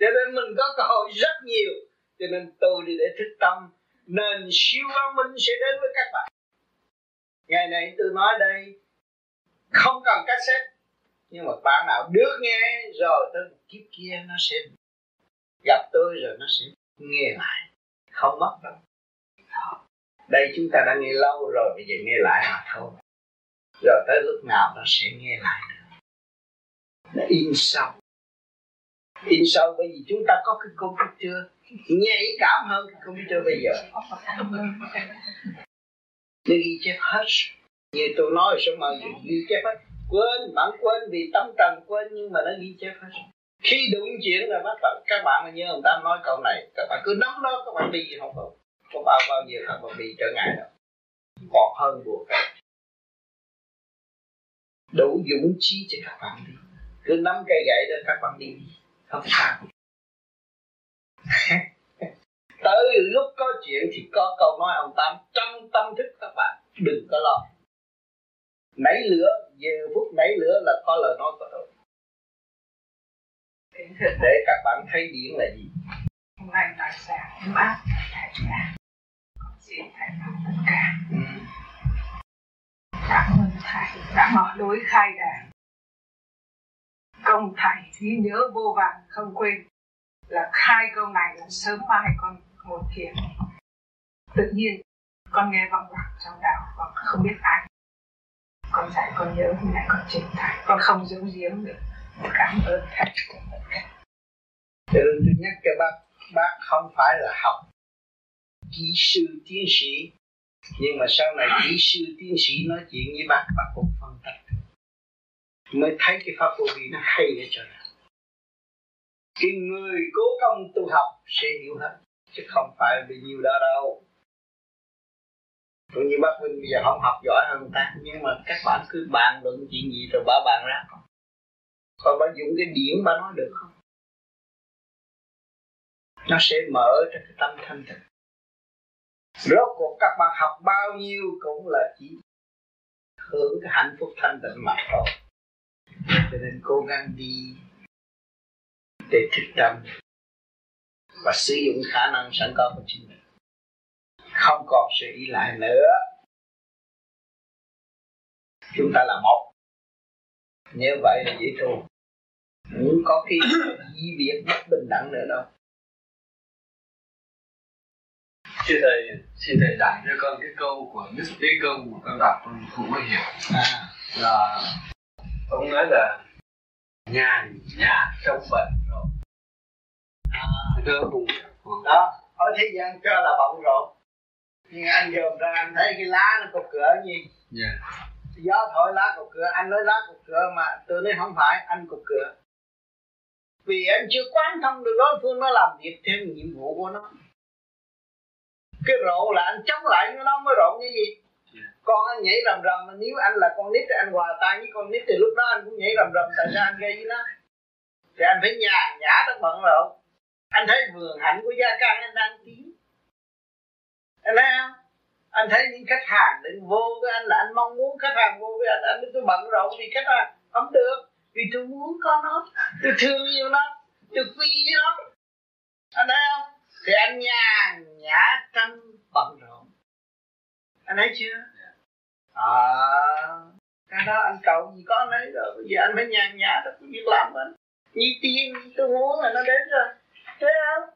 Speaker 2: Cho nên mình có cơ hội rất nhiều. Cho nên tôi đi để thức tâm. Nền siêu văn minh sẽ đến với các bạn. Ngày này tôi nói đây, Không cần cassette, Nhưng mà bạn nào được nghe, Rồi tới một kiếp kia nó sẽ Gặp tôi rồi nó sẽ nghe lại. Không mất đâu. Đây chúng ta đã nghe lâu rồi, bây giờ nghe lại mà thôi. Rồi tới lúc nào nó sẽ nghe lại nữa là in sâu in sâu bởi vì chúng ta có cái computer. Nhạy cảm hơn cái computer bây giờ. Nó ghi chép hết. Như tôi nói số mà ghi chép hết? Quên, bạn quên vì tâm trần quên, nhưng mà nó ghi chép hết. Khi đụng chuyện là bắt đầu các bạn mà nhớ ông ta nói câu này, các bạn cứ nắm đó, các bạn đi, không có có bao bao giờ các bạn bị trở ngại đâu. Còn hơn buộc đủ dũng chí cho các bạn đi cứ nắm cây gậy đó các bạn đi. Không sao. Tới lúc có chuyện thì có câu nói ông tám trong tâm thức các bạn đừng có lo. Nảy lửa giờ phút nảy lửa là có lời nói của tôi. Để các bạn thấy điển là gì?
Speaker 4: Hôm nay tại sao bác thầy ra. Xin thầy làm tất cả. Ừ. cảm ơn thầy đã mở lối khai đàn công thầy trí nhớ vô vàn không quên là khai câu này là sớm mai con một thiền. Tự nhiên, con nghe vọng vọng trong đạo, con không biết ai. Con dạy con nhớ thì lại con trình thầy, con không giấu giếm được cảm ơn thầy.
Speaker 2: Cho nên tôi nhắc cho bác bác không phải là học kỹ sư tiến sĩ. Nhưng mà sau này kỹ sư tiến sĩ nói chuyện với bác bác cũng phân tích mới thấy cái pháp vô vi nó hay ở chỗ nào. Cái người cố công tu học sẽ hiểu hết, chứ không phải vì nhiều đó đâu. Cũng như bác Vinh bây giờ không học giỏi hơn người ta, nhưng mà các bạn cứ bàn luận chuyện gì rồi bả bàn ra còn bà dùng cái điểm bả nói được không? Nó sẽ mở cho cái tâm thanh tịnh. Rốt cuộc các bạn học bao nhiêu cũng là chỉ hưởng cái hạnh phúc thanh tịnh mà thôi cho nên cố gắng đi để thức tâm và sử dụng khả năng sẵn có của chính mình. Không còn sự ý lại nữa. Chúng ta là một. Như vậy là dễ tu không có cái di biệt bất bình đẳng nữa đâu.
Speaker 3: Thưa thầy, xin thầy giải cho con cái câu của Đức Tế Công mà con đọc con không có hiểu. À. Là ông nói là nhà nhà trong bận rồi.
Speaker 2: À. Cùng đó ở thế gian cho là bận rộn nhưng anh dòm ra anh thấy cái lá nó cục cửa gì yeah. gió thổi lá cục cửa anh nói lá cục cửa mà tôi nói không phải anh cục cửa vì anh chưa quán thông được đối phương nó làm việc theo nhiệm vụ của nó cái rộ là anh chống lại nó mới rộn như gì con anh nhảy rầm rầm mà nếu anh là con nít thì anh hòa tay với con nít thì lúc đó anh cũng nhảy rầm rầm, tại sao anh gây với nó? Thì anh phải nhà nhã tất bận rộn anh thấy vườn hạnh của gia căn anh đang tiến anh thấy không? Anh thấy những khách hàng đến vô với anh là anh mong muốn khách hàng vô với anh. Anh tôi bận rộn vì khách hàng. Không được, vì tôi muốn có nó. Tôi thương yêu nó, tôi quý nó. Anh thấy không? Thì anh nhàn nhã trong bận rộn. Anh thấy chưa? À, cái đó anh cầu gì có nấy rồi bây giờ anh phải nhàn nhã đó cái việc làm anh. Như tiên tôi muốn là nó đến rồi. Thế không?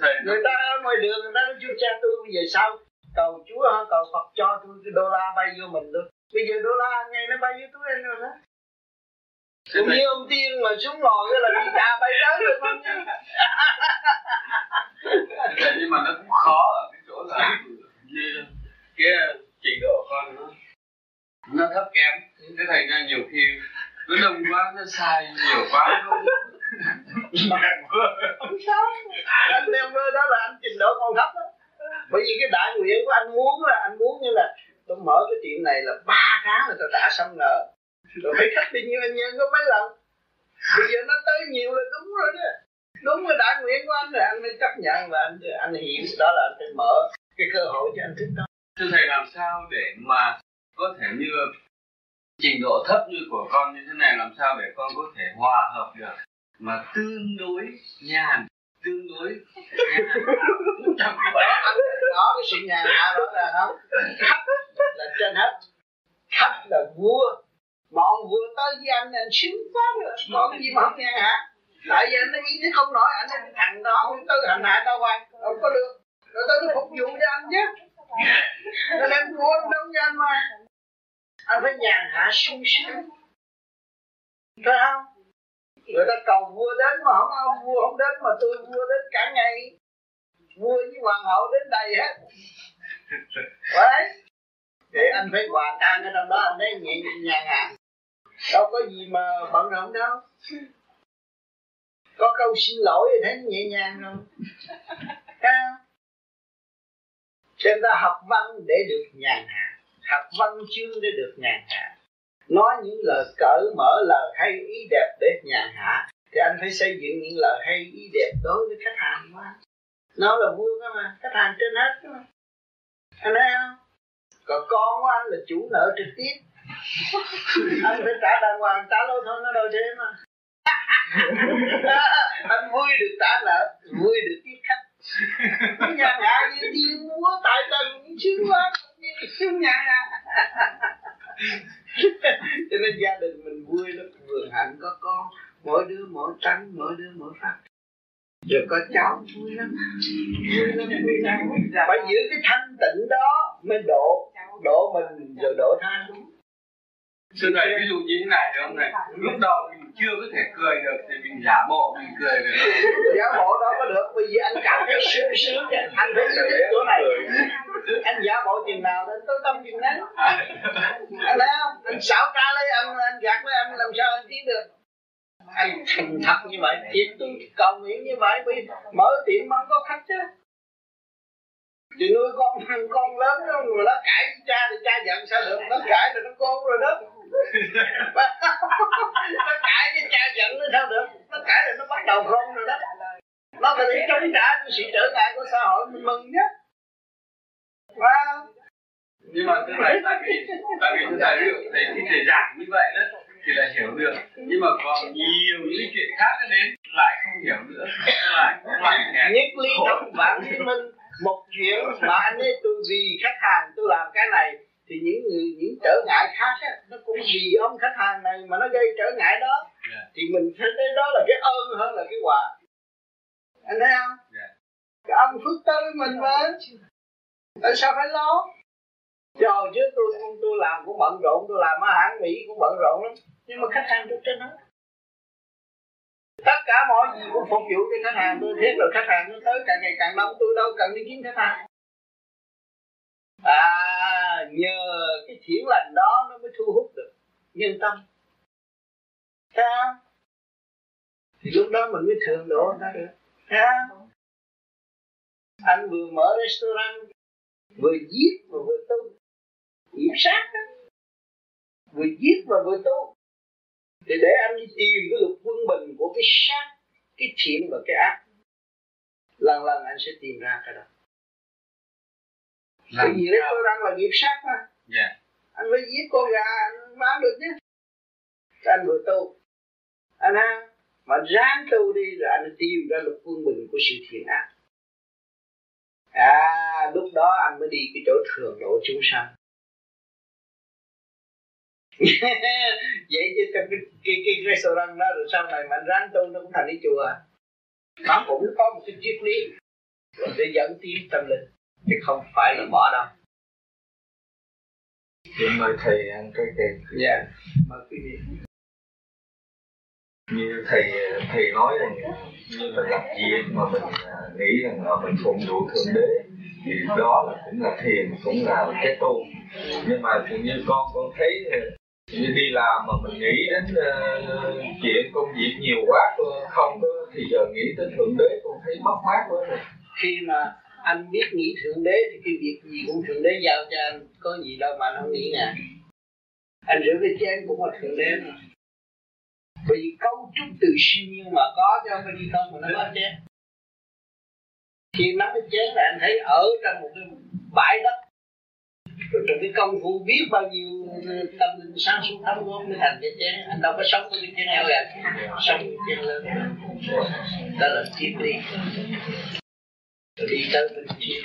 Speaker 3: Thầy
Speaker 2: người ta ở ngoài đường người ta nói chú cha tôi bây giờ sao? Cầu chúa hả? Cầu phật cho tôi cái đô la bay vô mình luôn. Bây giờ đô la ngày nó bay vô túi anh rồi đó. Cũng như ông tiên mà xuống ngồi cái là đi ta bay tới được không
Speaker 3: thầy nhưng mà nó cũng khó ở cái chỗ là như cái trình độ con nó nó thấp kém. Thế thành ra nhiều khi nó đông quá nó sai nhiều quá.
Speaker 2: Không sao anh đem mơ đó là anh trình độ còn thấp đó. Bởi vì cái đại nguyện của anh muốn là anh muốn như là tôi mở cái tiệm này là ba tháng là tôi trả xong nợ. Rồi phải khách bao nhiêu anh nhân có mấy lần. Bây giờ nó tới nhiều là đúng rồi đó. Đúng là đại nguyện của anh rồi anh mới chấp nhận và anh anh hiểu đó là anh phải mở cái cơ hội cho anh thích đó.
Speaker 3: Thưa thầy làm sao để mà có thể như trình độ thấp như của con như thế này, làm sao để con có thể hòa hợp được? Mà tương đối nhàn, tương đối nhàn. Trong cái
Speaker 2: đó anh cái sự nhàn hạ đó là không khách là trên hết. Khách là vua. Mà ông vua tới với anh anh sướng quá rồi còn cái gì mà không nhàn hạ tại vì anh nó ý nó không nói, anh là thằng đó không tới hành hạ tao hoài không có được. Rồi tao nó phục vụ cho anh chứ. Nó đem đông anh cho anh mà anh phải nhàn hạ sung sướng. Phải không? Người ta cầu vua đến mà không ông, vua không đến mà tôi vua đến cả ngày. Vua với hoàng hậu đến đầy hết. Đấy. Để anh phải hòa tan ở trong đó, anh thấy nhẹ nhàng hạ đâu có gì mà bận rộn đâu. Có câu xin lỗi thì thấy nhẹ nhàng không? Ha cho nên ta học văn để được nhàn hạ học văn chương để được nhàn hạ. Nói những lời cởi mở lời hay, ý đẹp để nhàn hạ, thì anh phải xây dựng những lời hay, ý đẹp đối với khách hàng mà. Nó là vua đó mà, khách hàng trên hết đó mà. Anh thấy không? Còn con của anh là chủ nợ trực tiếp. Anh phải trả đàng hoàng, trả lâu thôi, nó đâu thế mà. Anh vui được trả nợ, vui được tiếp khách. Nhà hạ như tiên múa tại tầng sướng quá sướng nhà hạ cho nên gia đình mình vui lắm vườn hạnh có con mỗi đứa mỗi tránh mỗi đứa mỗi phát rồi có cháu vui lắm. Vui lắm vui lắm. Phải giữ cái thanh tịnh đó mới độ độ mình rồi độ tha
Speaker 3: Thưa thầy, ví dụ như thế này được không này? Lúc đầu mình chưa có thể cười được thì mình giả bộ mình cười được.
Speaker 2: giả bộ đó có được bởi vì anh cảm thấy sướng sướng anh ý thức chỗ này anh giả bộ chừng nào đến tối tâm chừng đấy anh thấy không? Anh xảo ca lấy anh anh gạt lấy anh làm sao anh tiến được? Anh thành thật như vậy thiệt tôi cầu nguyện như vậy vì mở tiệm mắm có khách chứ. Thì nuôi con thằng con lớn đó, rồi nó cãi với cha thì cha giận sao được? Nó cãi thì nó con rồi đó. Nó cãi với cha giận nó sao được? Nó cãi thì nó bắt đầu không rồi đó. Nó phải thể chống trả sự trở ngại của xã hội mình mừng nhất wow.
Speaker 3: nhưng mà thưa thầy tại vì tại vì thưa thầy ví dụ thầy khi thầy giảng như vậy đó thì là hiểu được. Nhưng mà còn nhiều những chuyện khác đến lại không hiểu nữa. Lại lại
Speaker 2: nhất lý thông bản chứng minh một chuyện mà anh ấy tôi vì khách hàng tôi làm cái này thì những người những trở ngại khác á, nó cũng vì ông khách hàng này mà nó gây trở ngại đó.
Speaker 3: Yeah.
Speaker 2: thì mình thấy cái đó là cái ơn hơn là cái quà anh thấy không?
Speaker 3: Yeah.
Speaker 2: cái ông phước tới với mình mà tại sao phải lo? Hồi trước tôi tôi làm cũng bận rộn tôi làm ở hãng Mỹ cũng bận rộn lắm. Nhưng mà khách hàng tôi trên hết tất cả mọi gì cũng phục vụ cho khách hàng tôi thiết rồi khách hàng nó tới càng ngày càng đông tôi đâu cần đi kiếm khách hàng. À nhờ cái thiện lành đó nó mới thu hút được nhân tâm. Sao thì lúc đó mình mới thường độ người ta được. Ha anh vừa mở restaurant vừa giết mà vừa tu yểm sát đó. Vừa giết mà vừa tu. Thì để anh đi tìm cái luật quân bình của cái sát cái thiện và cái ác. Lần lần anh sẽ tìm ra cái đó. Cái gì đấy tôi đang là nghiệp sát mà.
Speaker 3: Yeah.
Speaker 2: anh phải giết con gà anh bán được chứ anh vừa tu. Anh ha mà ráng tu đi rồi anh tìm ra luật quân bình của sự thiện ác à lúc đó anh mới đi cái chỗ thường độ chúng sanh. Vậy chứ trong cái cái cái restaurant đó rồi sau này mà anh ráng tu nó cũng thành cái chùa. Nó cũng có một cái triết lý. Để dẫn tiến tâm linh chứ không phải là bỏ đâu.
Speaker 3: Vậy mời thầy ăn cái kèm.
Speaker 2: Dạ mời quý vị
Speaker 3: như thầy thầy nói rằng như mình làm việc mà mình à, nghĩ rằng là mình phụng vụ thượng đế thì đó là cũng là thiền cũng là cái tu. Nhưng mà như con con thấy à, như đi làm mà mình nghĩ đến uh, chuyện công việc nhiều quá ờ, không có thì giờ nghĩ tới thượng đế con thấy mất mát quá rồi.
Speaker 2: Khi mà anh biết nghĩ thượng đế thì cái việc gì cũng thượng đế giao cho anh có gì đâu mà anh không nghĩ nè. Anh rửa cái chén cũng là thượng đế mà bởi vì cấu trúc từ siêu nhiên mà có cho không gì không mà nó có chén. Khi nắm cái chén là anh thấy ở trong một cái bãi đất. Rồi trong cái công phu biết bao nhiêu tâm linh sáng suốt đóng góp mới thành cái chén. Anh đâu có sống với cái chén heo gạch sống với chén lớn. Đó là triết lý. Đi tới bên kia.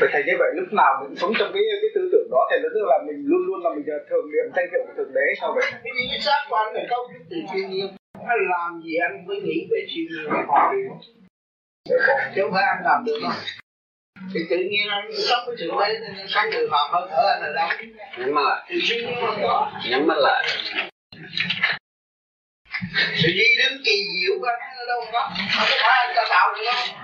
Speaker 5: Vậy thầy như vậy lúc nào mình sống trong cái cái tư tưởng đó thì tức là mình luôn luôn là mình thường niệm danh hiệu của thượng đế sao vậy?
Speaker 2: cái gì xác anh là câu từ thiên nhiên. Anh làm gì anh mới nghĩ về thiên nhiên? Hòa bình chứ không phải anh làm được đâu thì tự nhiên anh sống với thượng đế nên anh sống được hòa hơi thở anh là đâu
Speaker 1: nhắm mắt lại.
Speaker 2: Thì thiên nhiên không có.
Speaker 1: Nhắm mắt lại.
Speaker 2: Sự di đứng kỳ diệu của anh ở đâu có không có phải anh ta tạo được đâu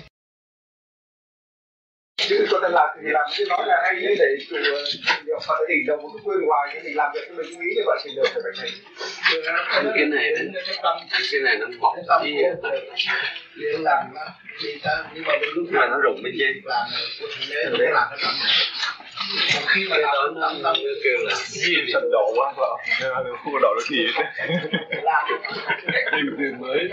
Speaker 2: cho
Speaker 5: chứ tôi đang làm thì làm. Chứ nói là hay như để chùa Phật hình đồng một cái quên ngoài thì mình làm việc mình nghĩ như vậy thì được. Thì phải thầy
Speaker 1: cái này nó cái này nó mọc
Speaker 2: tâm việc làm nó đi ta nhưng mà lúc
Speaker 1: mà nó rụng bên trên.
Speaker 2: Làm để làm. cái tâm khi mà
Speaker 1: cái
Speaker 2: làm
Speaker 1: nó
Speaker 2: tâm tâm
Speaker 1: nó kêu là
Speaker 3: duyên sân độ quá vợ. Không có độ được gì hết.
Speaker 2: Làm.
Speaker 3: Mới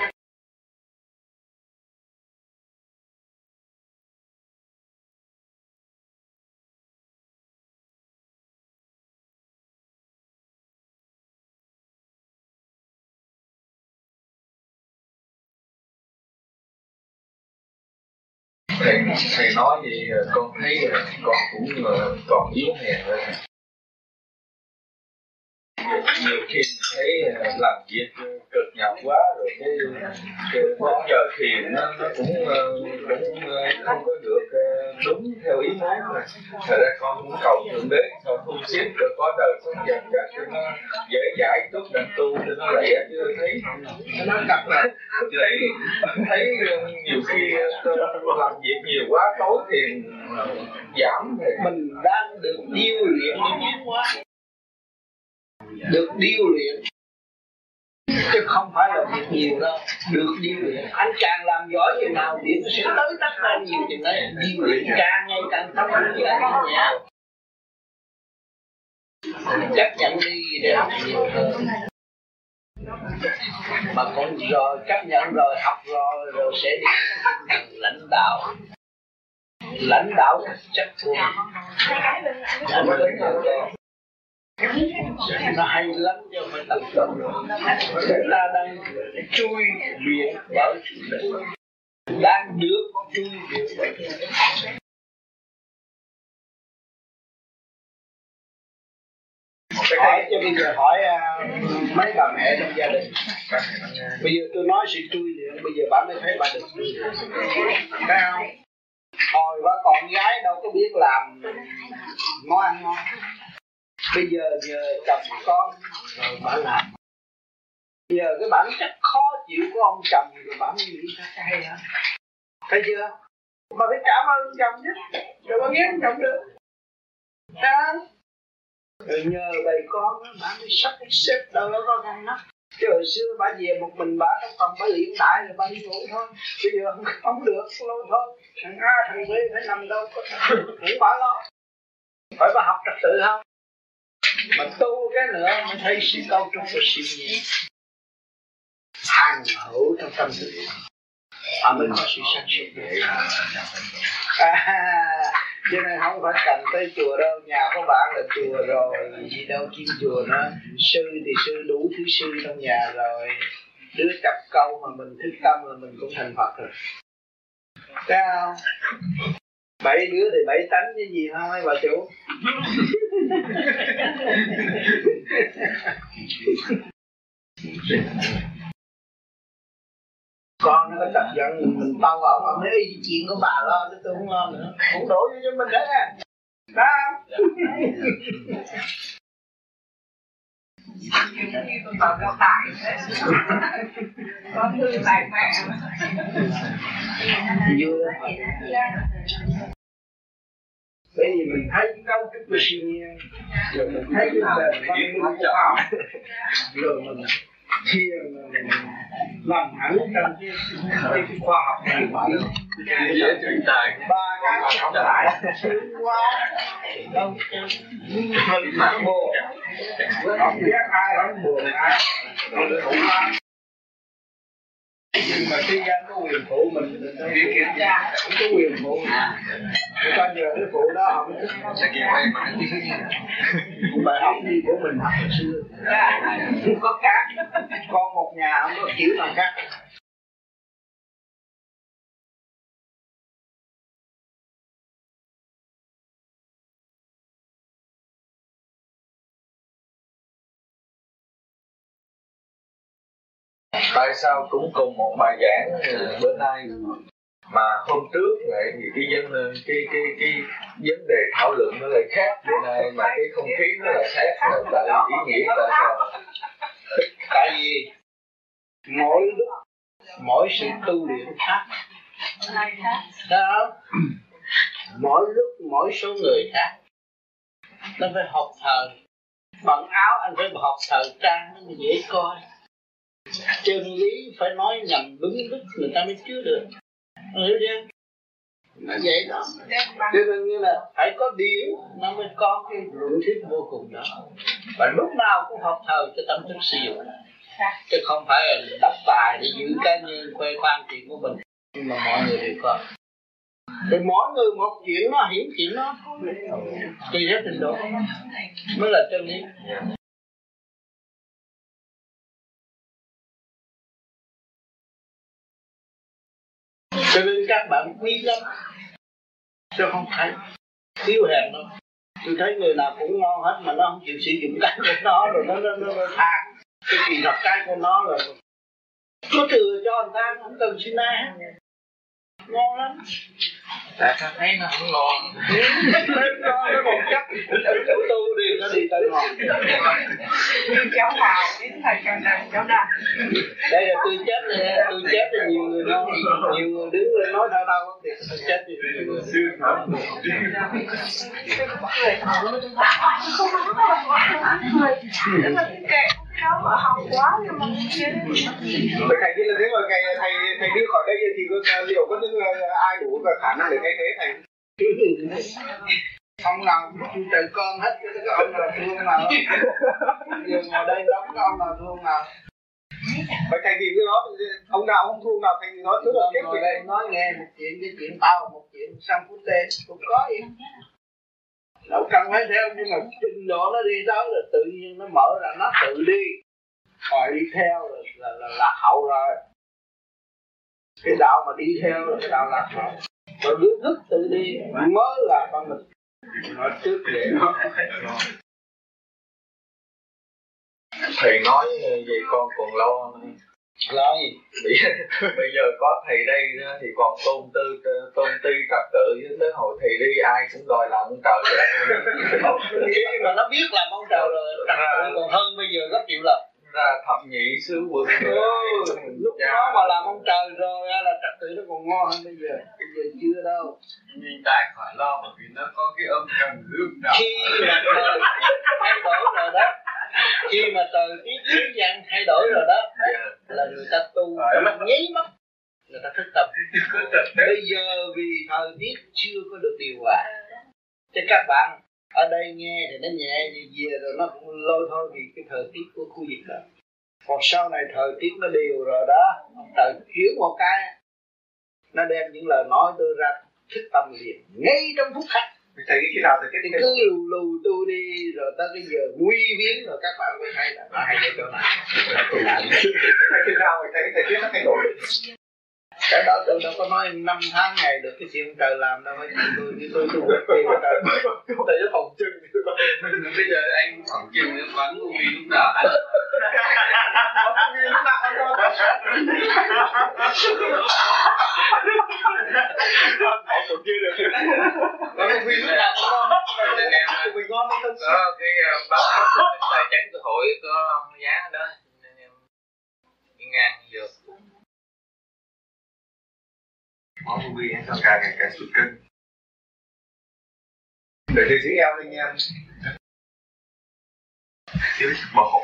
Speaker 3: thầy nói gì con thấy là con cũng còn yếu hèn nhiều khi thấy ờ, làm việc cực nhọc quá, rồi cái cái đến giờ thiền nó nó cũng ờ, cũng ờ, không có được đúng theo ý muốn rồi thật ra con cũng cầu thượng đế cho tu xếp cho có đời sống dần dần cho nó dễ giải chút đàn tu cho nó lẹ chứ thấy, nó gặp là thấy thấy nhiều khi làm việc nhiều quá, tối thì giảm thì
Speaker 2: mình đang được điêu luyện những biến được điêu luyện. Chứ không phải là việc nhiều đâu. Được điêu luyện. Anh càng làm giỏi chừng nào việc nó sẽ tới tất cả nhiều chừng đấy. Điêu luyện càng ngày càng thông càng nhẹ. Chấp nhận đi để học nhiều hơn. Mà còn rồi chấp nhận rồi học rồi rồi sẽ đi lãnh đạo. Lãnh đạo chắc mình lãnh đạo nó hay lắm cho không phải tập trung. Chúng ta đang chui luyện bởi đang được chui luyện bởi hỏi cho bây giờ hỏi uh, mấy bà mẹ trong gia đình. Bây giờ tôi nói sự chui luyện bây giờ bà mới thấy bà được chui luyện thấy không? Hồi bà còn gái đâu có biết làm món ăn ngon bây giờ nhờ chồng con rồi bà làm. Giờ cái bản chất khó chịu của ông chồng rồi bà mới nghĩ ra cái hay hả thấy chưa? Mà phải cảm ơn chồng chứ. Rồi bà ghét chồng được. Đó rồi nhờ bầy con đó, bà mới sắp xếp đâu đó có khăn nó chứ hồi xưa bà về một mình bà trong phòng bà liễn đại rồi bà đi ngủ thôi. Bây giờ không, không được lâu thôi. Thằng A thằng B phải nằm đâu có ngủ bà lo. Phải bà học trật tự không? Mà tu cái nữa mới thấy sự cao trong của siêu nhiên hàng hữu trong tâm thức à mình có sự sáng suốt à, cho nên không phải cần tới chùa đâu nhà có bạn là chùa rồi gì đâu chuyên chùa nữa sư thì sư đủ thứ sư trong nhà rồi. Đứa chập câu mà mình thức tâm là mình cũng thành phật rồi. Thấy không? Bảy đứa thì bảy tánh cái gì thôi mấy bà chủ. Con nó có tập giận mình, mình bao ông ông nói chuyện của bà lo tôi không lo nữa. Cũng đổ cho mình đấy à đó
Speaker 4: như tôi còn đau tại có thư tại mẹ
Speaker 2: bởi vì mình thấy cái cấu trúc của siêu nhiên rồi mình thấy cái nền văn minh rồi mình thiền làm hẳn trong cái, cái, khoa học này
Speaker 3: dễ chuyển tài
Speaker 2: ba cái cộng lại sướng quá đâu mình không buồn không biết ai không buồn không ai nhưng mà thế gian có quyền phụ mình đâu kiểm tra cũng có quyền phụ người ta nhờ cái phụ đó họ mới cũng bài học gì của mình học hồi xưa. Không có khác. Con một nhà không có kiểu nào khác
Speaker 3: tại sao cũng cùng một bài giảng ừ, bữa nay mà hôm trước lại thì cái vấn cái cái cái vấn đề thảo luận nó lại khác. Bữa nay mà cái không khí nó lại khác, là tại ý nghĩa tại sao?
Speaker 2: Tại vì mỗi lúc, mỗi sự tu luyện khác. Đó mỗi lúc, mỗi số người khác. Nó phải học thờ bằng áo, anh phải học thờ trang, nó dễ coi. chân lý phải nói nhầm đúng lúc người ta mới chứa được. Hiểu chưa? Nó vậy đó. Cho nên như là phải có điển nó mới có cái luận thuyết vô cùng đó. Và lúc nào cũng học thờ cho tâm thức sử dụng chứ không phải là đọc bài để giữ cá nhân khoe khoang chuyện của mình. Nhưng mà mọi người đều có. Thì mỗi người một chuyện nó hiểu chuyện nó. Tùy theo trình độ. Mới là chân lý cho nên các bạn quý lắm. Chứ không thấy. Thiếu hèn đâu. Tôi thấy người nào cũng ngon hết mà nó không chịu sử dụng cái của nó rồi nó nó nó, nó than. Cái kỳ thật cái của nó rồi. Có thừa cho người ta không cần xin ai hết. Ngon lắm
Speaker 3: tại sao thấy nó không ngon?
Speaker 2: Nó còn chắc tu đi nó đi tới ngon
Speaker 4: cháu nào đến thời cháu đàn cháu đàn
Speaker 2: đây là tôi chết này tôi chết thì nhiều người nói nhiều người đứng lên nói đâu có tiền tôi chết thì nhiều người
Speaker 4: cháu mà học quá nhưng mà không
Speaker 5: Vậy thầy nghĩ là thế mà ngày thầy thầy đi khỏi đây thì có, liệu có những ai đủ khả năng để thay thế thầy?
Speaker 2: ông nào cũng trời con hết chứ có ông nào thương nào giờ ngồi đây đó có ông nào thương nào
Speaker 5: Vậy thầy vì cái đó ông nào không thương nào thầy nói thứ là kết
Speaker 2: ngồi đây nói nghe một chuyện cái chuyện tao một chuyện sang phút tê cũng có gì đâu cần phải theo nhưng mà trình độ nó đi tới là tự nhiên nó mở ra nó tự đi. Còn đi theo là là, là, là hậu rồi. Cái đạo mà đi theo là cái đạo lạc hậu. Còn đứa thức tự đi mới là con mình. Nói trước để
Speaker 3: thầy nói về con còn lo không
Speaker 2: lo gì
Speaker 3: bây giờ có thầy đây thì còn tôn tư tôn ti trật tự với tới hồi thầy đi ai cũng đòi làm ông trời hết.
Speaker 2: Khi mà nó biết làm ông trời rồi trật tự còn hơn bây giờ rất chịu lần.
Speaker 3: Ra thập nhị sứ quân
Speaker 2: Ừ, lúc đó mà làm ông trời rồi là trật tự nó còn ngon hơn bây giờ. Bây giờ chưa đâu.
Speaker 3: Nhưng tài khỏi lo bởi vì nó có cái âm trần lương đạo.
Speaker 2: Khi mà thay đổi rồi đó khi mà thời tiết thế gian thay đổi rồi đó là người ta tu nó nháy mắt người ta thức tập bây giờ vì thời tiết chưa có được điều hòa cho các bạn ở đây nghe thì nó nhẹ thì về rồi nó cũng lôi thôi vì cái thời tiết của khu vực đó. Còn sau này thời tiết nó đều rồi đó trời chuyển một cái nó đem những lời nói tôi ra thức tâm liền. Ngay trong phút khắc
Speaker 5: thầy khi nào thầy cái đi
Speaker 2: cứ lù lù tôi đi rồi tới cái giờ nguy biến rồi các bạn mới thấy là hay ở chỗ này.
Speaker 5: Khi nào thầy thầy biết nó thay đổi
Speaker 2: cái đó tôi đâu có nói năm tháng ngày được cái chuyện trời làm đâu mấy chuyện tôi như tôi tôi biết tiền trời
Speaker 5: thầy với phòng chân
Speaker 6: bây giờ anh khoảng chừng đến quán nào ăn
Speaker 5: lúc nào? Ăn Họ còn chưa được
Speaker 2: còn cái lúc nào cũng ngon
Speaker 5: Mình ngon hay không
Speaker 6: cái báo cáo tài chính của hội có giá đó. Ngang được
Speaker 3: ăn sao càng ngày càng sụt cân.
Speaker 5: Để thầy giữ eo lên nha
Speaker 3: thiếu sức bò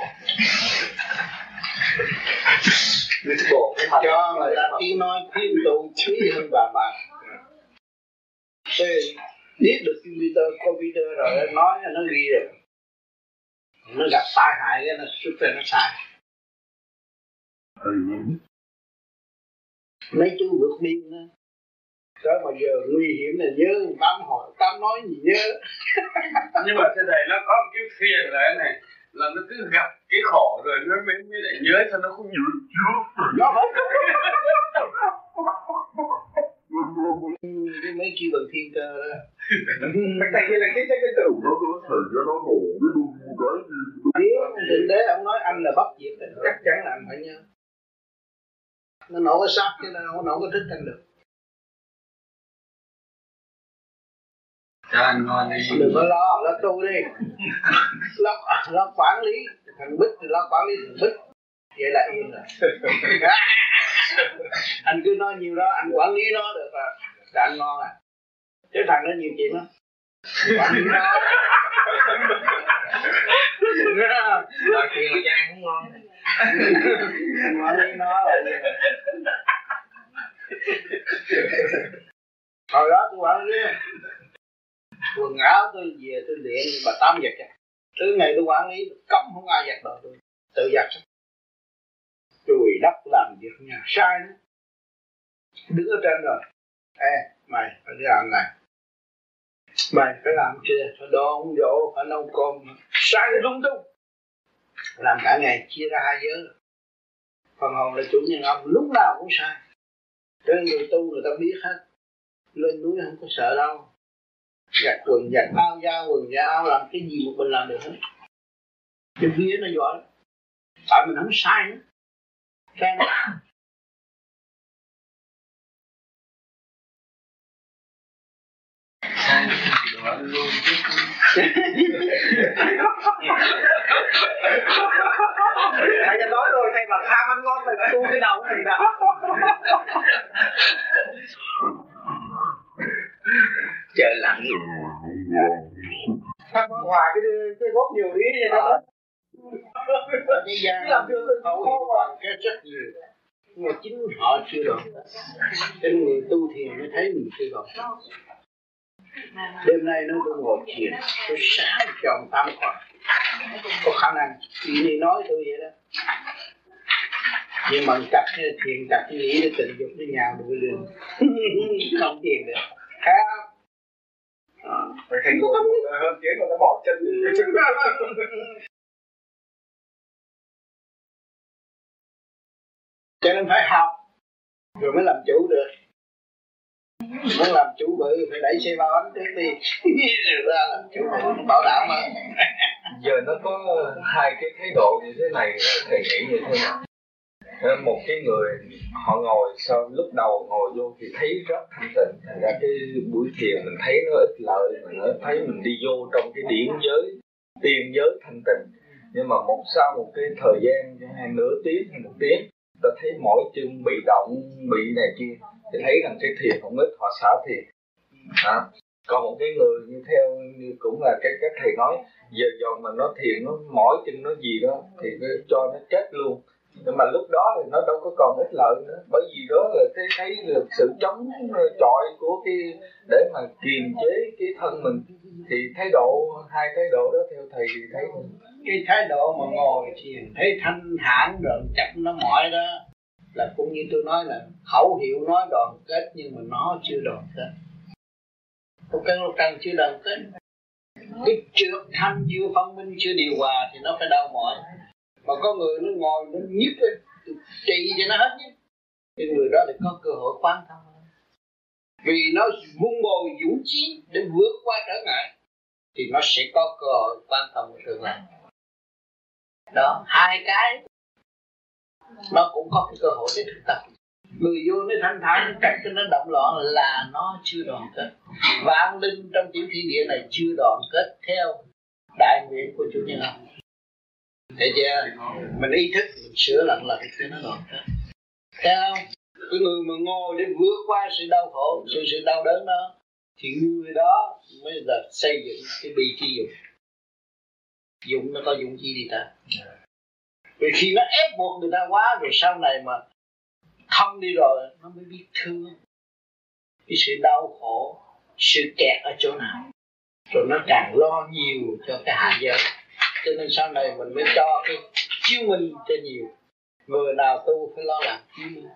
Speaker 5: Người thức bộ cái mặt
Speaker 2: cho người ta tiếng nói khuyên tụ quý hơn bà bà. Thế biết được computer computer rồi nó nói nó ghi rồi. Nó gặp tai hại cái nó xuất ra nó xài. Mấy chú vượt biên đó tới mà giờ nguy hiểm là nhớ tám hỏi tám nói gì nhớ.
Speaker 6: Nhưng mà thưa thầy nó có một cái phiền là cái này là nó cứ gặp cái khổ rồi nó mới mới lại nhớ cho nó không nhớ
Speaker 2: nó cái mấy kêu bằng thiên cơ đó.
Speaker 5: Thầy kia là cái cái cái từ
Speaker 2: nếu thượng đế ông nói anh là bất diệt chắc chắn là anh phải nhớ. Nó nổ cái xác chứ nó nổ cái thức anh được
Speaker 6: cho anh ngon đi.
Speaker 2: Đừng có lo lo tu đi. Lo lo quản lý. Thằng bích thì lo quản lý thằng bích. Vậy là yên rồi. Anh cứ nói nhiều đó anh quản lý nó được rồi. Là anh ngon à. Chứ thằng nó nhiều chuyện lắm. Quản lý nó.
Speaker 6: Rồi chuyện mà cha cũng ngon.
Speaker 2: Quản lý nó là hồi đó tôi quản lý tôi về, tôi luyện bà tám giặt cho à. thứ ngày tôi quản lý, cấm không ai giặt đồ tôi. Tự giặt chùi đất làm việc nhà sai nữa đứng ở trên rồi. Ê, mày, phải làm này. Mày, phải làm kia, phải đón dỗ, phải nấu cơm. Sai lung tung. Làm cả ngày chia ra hai giới. Phần hồn là chủ nhân ông, lúc nào cũng sai. Cho người tu người ta biết hết. Lên núi không có sợ đâu giặt quần giặt áo da quần da áo làm cái gì mà mình làm được hết. Cái vía nó giỏi lắm. tại mình không sai nữa. Sai nữa
Speaker 6: sai luôn
Speaker 5: Thầy đã nói rồi thầy bảo tham ăn ngon mà tu cái cũng thành đạo
Speaker 6: trời lạnh.
Speaker 5: Ăn hoài cái cái góp nhiều ý vậy đó.
Speaker 2: Cái da
Speaker 5: Cứ làm khó mà
Speaker 2: hiện cái rất nhiều nhưng mà chính họ chưa được. Cho nên người tu thiền mới thấy mình chưa được. Đêm nay nó tôi ngồi thiền tôi sáng chọn tam khoản có khả năng đi nói tôi vậy đó. Nhưng mà như thiền như nghĩ để tình dục với nhau đuổi liền không thiền được. Khác
Speaker 5: Thầy thành ngồi hơn tiếng mà nó bỏ chân
Speaker 2: cho nên phải học rồi mới làm chủ được. Muốn làm chủ bự phải đẩy xe ba bánh trước đi. Rồi ra làm chủ bự bảo đảm mà.
Speaker 3: Giờ nó có hai cái thái độ như thế này thầy nghĩ như thế nào một cái người họ ngồi sau lúc đầu ngồi vô thì thấy rất thanh tịnh. Thành ra cái buổi thiền mình thấy nó ít lợi mình nó thấy mình đi vô trong cái điển giới tiên giới thanh tịnh. Nhưng mà một sau một cái thời gian hay nửa tiếng hay một tiếng ta thấy mỗi chân bị động bị này kia. Thì thấy rằng cái thiền không ít họ xả thiền. À, còn một cái người như theo như cũng là cái cái thầy nói giờ dòng mà nó thiền nó mỏi chân nó gì đó thì cho nó chết luôn nhưng mà lúc đó thì nó đâu có còn ích lợi nữa. Bởi vì đó là cái thấy được sự chống chọi của cái, để mà kiềm chế cái thân mình. Thì thái độ, hai thái độ đó theo thầy thì thấy
Speaker 2: cái thái độ mà ngồi thiền, thấy thanh thản rồi chặt nó mỏi đó, là cũng như tôi nói là khẩu hiệu nói đoàn kết, nhưng mà nó chưa đoàn kết. Một cái lục trần chưa đoàn kết. Cái trượt thanh chưa phân minh, chưa điều hòa thì nó phải đau mỏi mà có người nó ngồi, nó nhức lên trị cho nó hết nhé. cái người đó thì có cơ hội quan thông. Vì nó vun bồi dũng chí để vượt qua trở ngại, thì nó sẽ có cơ hội quan thông của tương lai. Đó, hai cái, nó cũng có cái cơ hội để thực tập. Người vô nó thanh thản cách cho nó động loạn là nó chưa đoàn kết. Vạn linh trong tiểu thiên địa này chưa đoàn kết theo đại nguyện của chủ nhân ông thấy chưa? Mình ý thức, mình sửa lần lần cho nó rồi. Thấy không? Cái người mà ngồi để vượt qua sự đau khổ, sự sự đau đớn đó, thì người đó mới là xây dựng cái bi chi dụng dụng nó có dụng chi đi ta. Vì khi nó ép buộc người ta quá, rồi sau này mà không đi rồi, nó mới biết thương. Cái sự đau khổ, sự kẹt ở chỗ nào. Rồi nó càng lo nhiều cho cái hạ giới cho nên sau này mình mới cho cái chiếu minh cho nhiều. Người nào tu phải lo làm chiếu minh.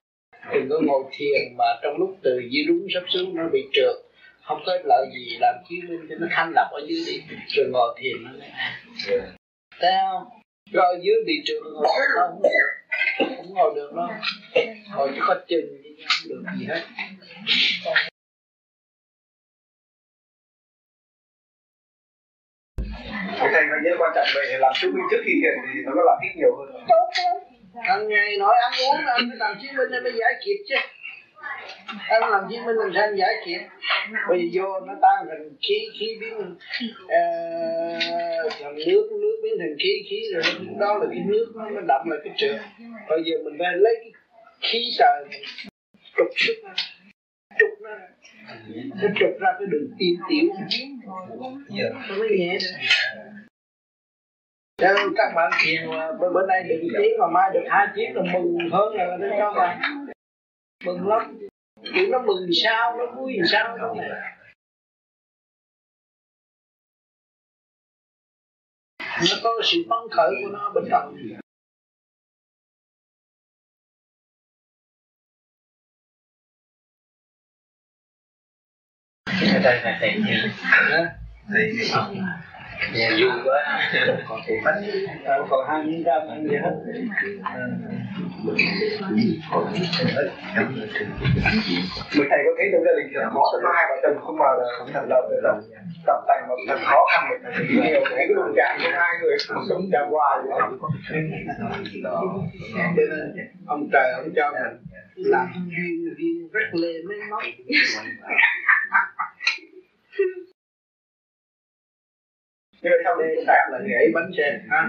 Speaker 2: Đừng có ngồi thiền mà trong lúc từ dưới đúng sắp xuống nó bị trượt. Không có lợi gì làm chiếu minh cho nó thanh lập ở dưới đi. Rồi ngồi thiền nó mới an. Thấy không? Rồi dưới bị trượt ngồi nó không được, không ngồi được đâu. Ngồi chỉ có chừng, không được gì hết.
Speaker 5: Phải nhớ quan trọng về làm chứng minh trước khi thiền thì nó có làm ít nhiều hơn
Speaker 2: hàng ngày nói ăn uống anh phải làm chứng minh để mới giải kiệt chứ. Em làm chứng minh làm sao anh giải kiệt bây giờ vô nó tan thành khí khí biến uh, thành nước nước biến thành khí khí rồi đó là cái nước nó, nó đậm lại cái trượt bây giờ mình phải lấy cái khí trời trục sức trục nó nó trục ra cái đường tim tiểu. Nó mới nhẹ được cho nên các bạn thiền mà bữa, bữa nay được chiếc mà mai được hai chiếc là mừng hơn là nó cho mà. Mừng lắm. Kiểu nó mừng sao nó vui sao đâu này nó có sự phấn khởi của nó bên trong.
Speaker 7: Thầy thầy thầy thầy
Speaker 2: nhà vui quá. Còn thì bánh còn hai miếng cơm ăn gì hết.
Speaker 5: Mình thầy có thấy trong gia đình thật khó thật hai vợ chồng không mà thành lập được là tập thành mà thật khó khăn mình phải nhiều cái cái đụng chạm của hai người sống chạm hoài
Speaker 2: cho nên ông trời ông cho mình làm duyên duyên rất lê mấy móc
Speaker 5: mà sau
Speaker 2: lê
Speaker 5: đụng
Speaker 2: chạm là nhảy bánh xe ha?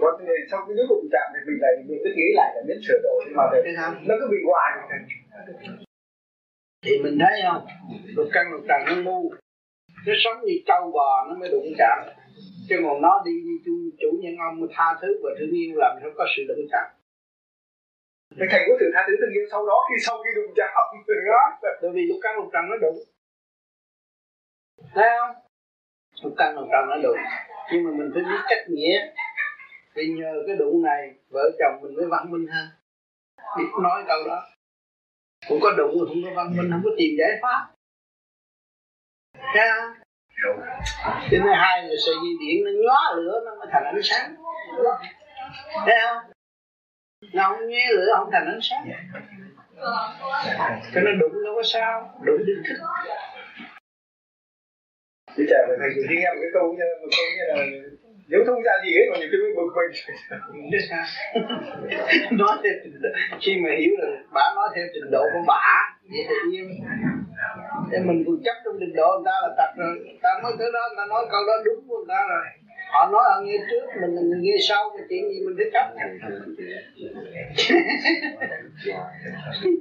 Speaker 5: Có sau cái lúc đụng chạm thì mình lại mình cứ nghĩ lại là biết sửa đổi nhưng mà
Speaker 2: sao?
Speaker 5: nó cứ bị hoài.
Speaker 2: Thì mình thấy không? Lục căn lục trần nó ngu. Nó sống như trâu bò nó mới đụng chạm. Chứ còn nó đi như chủ, chủ nhân ông tha thứ và thương yêu làm sao có sự đụng chạm.
Speaker 5: Thì thầy có sự tha thứ thương yêu sau đó khi sau khi đụng chạm. Đó
Speaker 2: bởi vì lục căn lục trần nó đụng. Thấy không lục căn lục trần nó đụng nhưng mà mình phải biết cách nghĩa vì nhờ cái đụng này vợ chồng mình mới văn minh hơn. Biết nói câu đó. Không có đụng mà không có văn minh không có tìm giải pháp. Thấy không? Cho nên hai là sợi dây điện nó nhóa lửa nó mới thành ánh sáng. Thấy không? Nó không nghe lửa không thành ánh sáng. Cho nên đụng đâu có sao. Đụng đừng thích
Speaker 5: thì trẻ phải thầy chỉ nghe một cái câu như một câu như là nếu không ra gì hết mà nhiều khi mới bực mình.
Speaker 2: Nói độ. Khi mà hiểu là bà nói theo trình độ của bà vậy thì yên. Để mình còn chấp trong trình độ người ta là tật rồi người ta nói thứ đó người ta nói câu đó đúng của người ta rồi. Họ nói họ nghe trước mình là người nghe sau cái chuyện gì mình phải chấp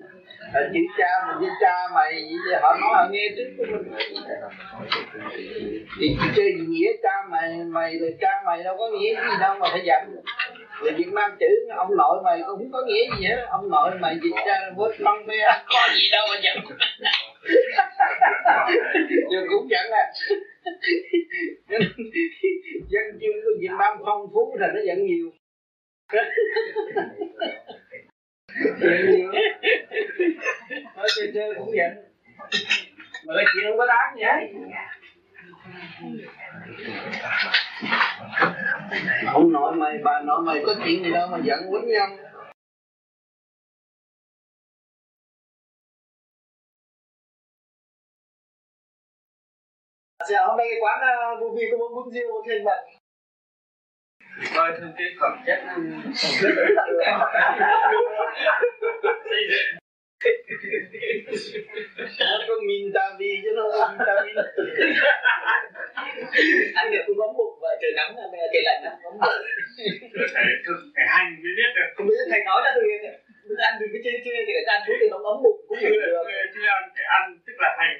Speaker 2: Ờ, là chữ cha mình với cha mày vậy họ nói họ nghe trước của mình. Thì chơi gì nghĩa cha mày mày là cha mày đâu có nghĩa gì đâu mà phải dặn Người Việt Nam chữ ông nội mày cũng không có nghĩa gì hết Ông nội mày dịch ra với lông bê Có gì đâu mà dặn Nhưng cũng dặn à. Dân chương của Việt Nam phong phú thì nó giận nhiều. Giận Nói chơi chơi cũng giận Mà cái chuyện không có đáng vậy ông nội mày bà nội mày có chuyện gì đâu mà giận quýnh nhau.
Speaker 5: Dạ, hôm nay cái quán uh, vô vi có món bún riêu thêm mặt
Speaker 6: coi thêm cái phẩm chất
Speaker 2: nó có min ta vi chứ nó min ta vi
Speaker 5: anh được cũng bấm bụng vậy trời nắng này trời lạnh á bấm bụng.
Speaker 6: Phải thực phải hành mới biết được.
Speaker 5: Không biết thầy nói ra từ ăn đừng cái chê chê thì ăn chút thì nó ấm bụng cũng được.
Speaker 6: chứ ăn phải ăn tức là hành